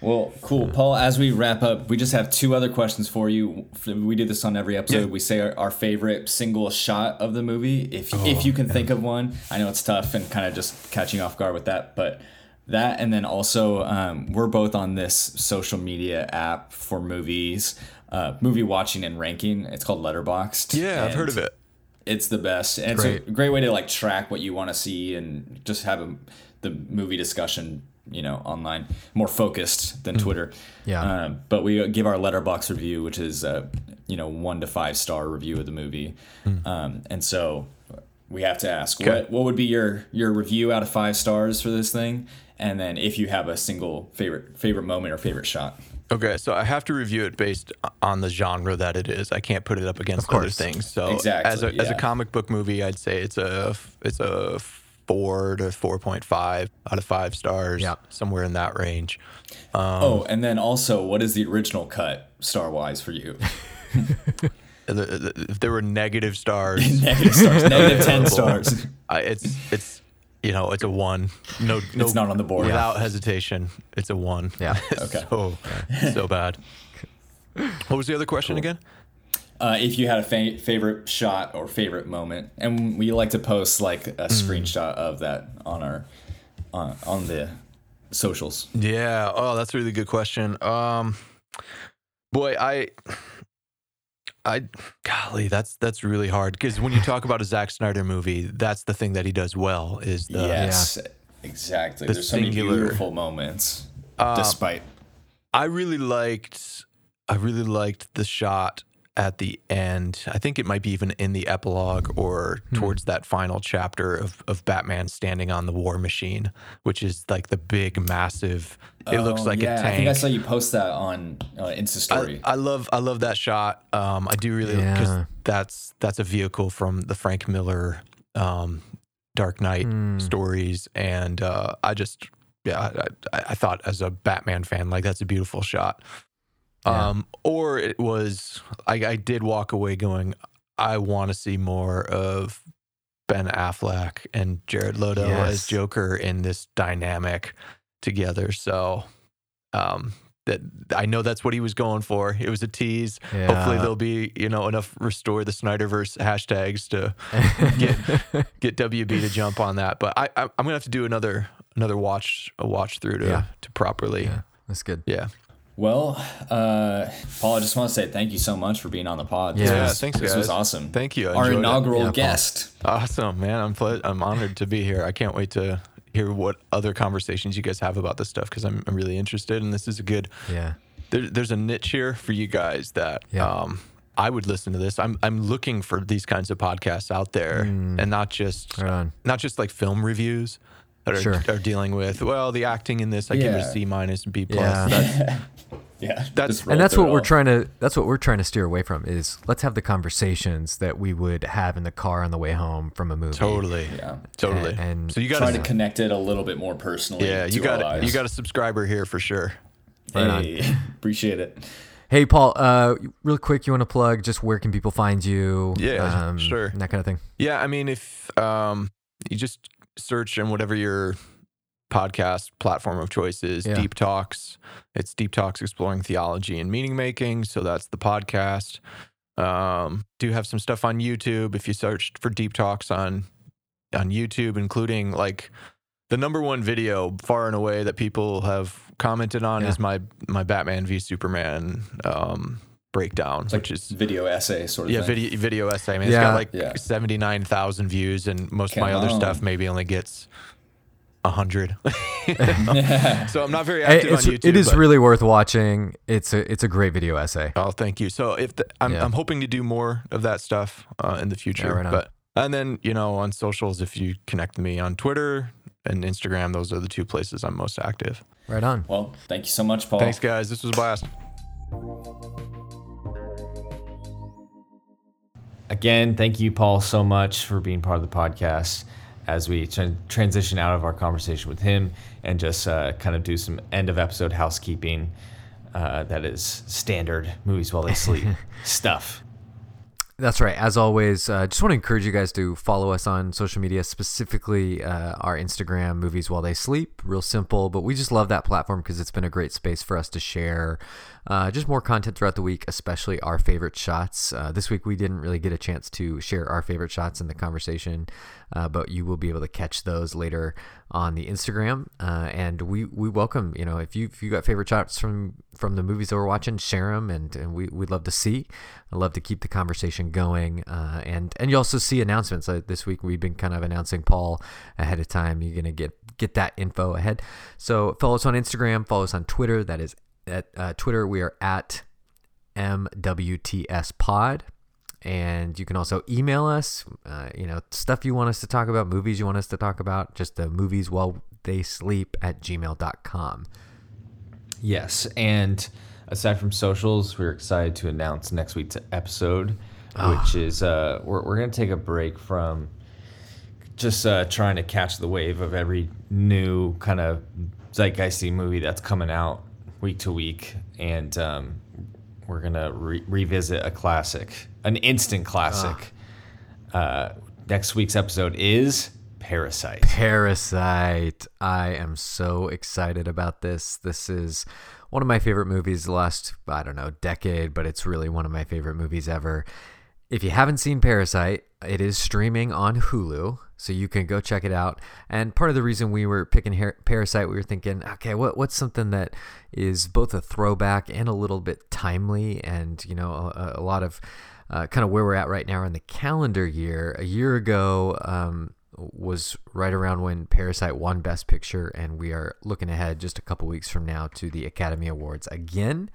Well, cool. Paul, as we wrap up, we just have two other questions for you. We do this on every episode. Yeah. We say our, our favorite single shot of the movie. If Oh, if you can think of one, I know it's tough and kind of just catching off guard with that, but that and then also um, we're both on this social media app for movies, uh, movie watching and ranking. It's called Letterboxd. Yeah, I've heard of it. It's the best, and it's a great way to like track what you want to see and just have a, the movie discussion, you know, online more focused than Twitter. Yeah. Um, but we give our Letterboxd review, which is uh, you know one to five star review of the movie, um, and so we have to ask Okay. what what would be your your review out of five stars for this thing, and then if you have a single favorite favorite moment or favorite shot. Okay, so I have to review it based on the genre that it is. I can't put it up against other things. So Exactly, as a as a comic book movie, I'd say it's a it's a four to four point five out of five stars. Yeah. somewhere in that range. oh, um, and then also, what is the original cut star wise for you? (laughs) The- the- If there were negative stars, (laughs) negative stars, negative (laughs) ten stars. I, it's it's you know it's a one. No, no, It's not on the board. without hesitation. It's a one. Yeah. (laughs) okay. So so bad. What was the other question again? Uh, if you had a fa- favorite shot or favorite moment, and we like to post like a screenshot of that on our on, on the socials. Yeah. Oh, that's a really good question. Um, boy, I, I, golly, that's that's really hard because when you talk about a Zack Snyder movie, that's the thing that he does well is the. yes, exactly. The There's so many singular- beautiful moments, Uh, despite. I really liked, I really liked the shot at the end. I think it might be even in the epilogue or Hmm. towards that final chapter of of Batman standing on the War Machine, which is like the big, massive. It looks Oh, like yeah, a tank. I think I saw you post that on uh, Insta story. I, I love I love that shot. Um, I do really because Yeah. that's that's a vehicle from the Frank Miller um, Dark Knight Hmm. stories, and uh, I just yeah I, I, I thought as a Batman fan like that's a beautiful shot. Yeah. Um, or it was I, I did walk away going I want to see more of Ben Affleck and Jared Leto as Joker in this dynamic together. So um, that I know that's what he was going for. It was a tease. Hopefully there'll be you know enough restore the Snyderverse hashtags to get (laughs) get WB to jump on that. But I, I I'm gonna have to do another another watch a watch through to Yeah. to properly yeah, yeah. that's good. Well, uh, Paul, I just want to say thank you so much for being on the pod. This Yeah, was, thanks, This was awesome. Thank you. I Our inaugural Yeah, guest. Awesome, man. I'm ple- I'm honored to be here. I can't wait to hear what other conversations you guys have about this stuff because I'm, I'm really interested and this is a good Yeah. there, there's a niche here for you guys that Yeah. um, I would listen to this. I'm I'm looking for these kinds of podcasts out there, and not just Right not just like film reviews that are, Sure. are dealing with well the acting in this I give it a Yeah. C minus and B plus. Yeah. (laughs) That's, Yeah, That's- and that's what we're all. trying to that's what we're trying to steer away from is let's have the conversations that we would have in the car on the way home from a movie totally, Yeah. totally. And- and so you got Try to to connect it a little bit more personally. yeah, you got you got a subscriber here for sure. Right on. Hey, appreciate it. hey paul uh real quick you want to plug just where can people find you Yeah, um, sure. that kind of thing Yeah, I mean, if um, you just search and whatever your podcast platform of choice is, Yeah. Deep Talks. It's Deep Talks exploring theology and meaning making. So that's the podcast. Um, do have some stuff on YouTube. If you searched for Deep Talks on on YouTube, including like the number one video far and away that people have commented on Yeah. is my my Batman v Superman um, breakdown, It's like which is video essay sort of yeah, thing. video video essay. I mean, it's got like Yeah. seventy nine thousand views, and most of my Come other stuff maybe only gets hundred. (laughs) (laughs) So I'm not very active it's, on YouTube. it is but- really worth watching it's a it's a great video essay Oh, thank you. So if the, I'm Yeah. I'm hoping to do more of that stuff uh, in the future, right but and then you know on socials, if you connect me on Twitter, and Instagram. Those are the two places I'm most active. Right on. Well, thank you so much, Paul. Thanks, guys. This was a blast. Again, thank you, Paul, so much for being part of the podcast as we tra- transition out of our conversation with him and just uh, kind of do some end of episode housekeeping uh, that is standard movies while they sleep (laughs) stuff. That's right. As always, uh, just want to encourage you guys to follow us on social media, specifically uh, our Instagram, Movies While They Sleep. Real simple, but we just love that platform because it's been a great space for us to share uh, just more content throughout the week, especially our favorite shots. Uh, this week, we didn't really get a chance to share our favorite shots in the conversation, uh, but you will be able to catch those later on the Instagram. Uh, and we, we welcome, you know, if you if you got favorite shots from from the movies that we're watching, share them, and, and we we'd love to see. I love to keep the conversation going, uh, and and you also see announcements. Uh, this week, we've been kind of announcing Paul ahead of time. You're gonna get get that info ahead. So follow us on Instagram, follow us on Twitter. That is at uh, Twitter, we are at MWTS Pod. And you can also email us, uh, you know, stuff you want us to talk about, movies you want us to talk about, just the movies while they sleep at gmail.com. Yes, and aside from socials, we're excited to announce next week's episode, which is uh, we're we're gonna take a break from just uh, trying to catch the wave of every new kind of zeitgeisty movie that's coming out week to week, and um, we're gonna re- revisit a classic, an instant classic. Uh, next week's episode is Parasite. Parasite. I am so excited about this. This is one of my favorite movies the last, I don't know, decade, but it's really one of my favorite movies ever. If you haven't seen Parasite, it is streaming on Hulu, so you can go check it out. And part of the reason we were picking Har- Parasite, we were thinking, okay, what what's something that is both a throwback and a little bit timely, and you know, a, a lot of uh, kind of where we're at right now in the calendar year. A year ago, um, was right around when Parasite won Best Picture, and we are looking ahead just a couple weeks from now to the Academy Awards again.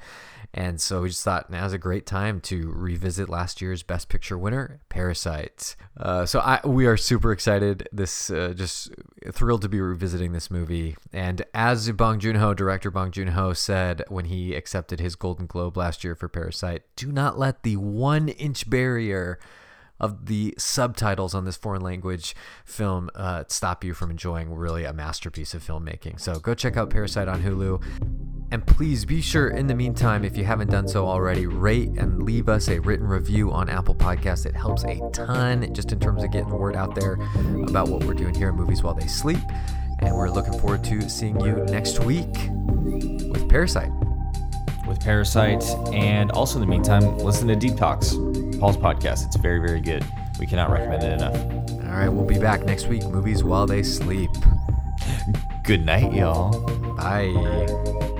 And so we just thought now's a great time to revisit last year's Best Picture winner, Parasite. Uh, so I, we are super excited. This uh, just thrilled to be revisiting this movie. And as Bong Joon Ho, director Bong Joon Ho, said when he accepted his Golden Globe last year for Parasite, do not let the one inch barrier of the subtitles on this foreign language film uh, stop you from enjoying really a masterpiece of filmmaking. So go check out Parasite on Hulu. And please be sure, in the meantime, if you haven't done so already, rate and leave us a written review on Apple Podcasts. It helps a ton just in terms of getting the word out there about what we're doing here in Movies While They Sleep. And we're looking forward to seeing you next week with Parasite. with Parasite. And also, in the meantime, listen to Deep Talks, Paul's podcast. It's very, very good. We cannot recommend it enough. All right, we'll be back next week, Movies While They Sleep. Good night, y'all. Bye.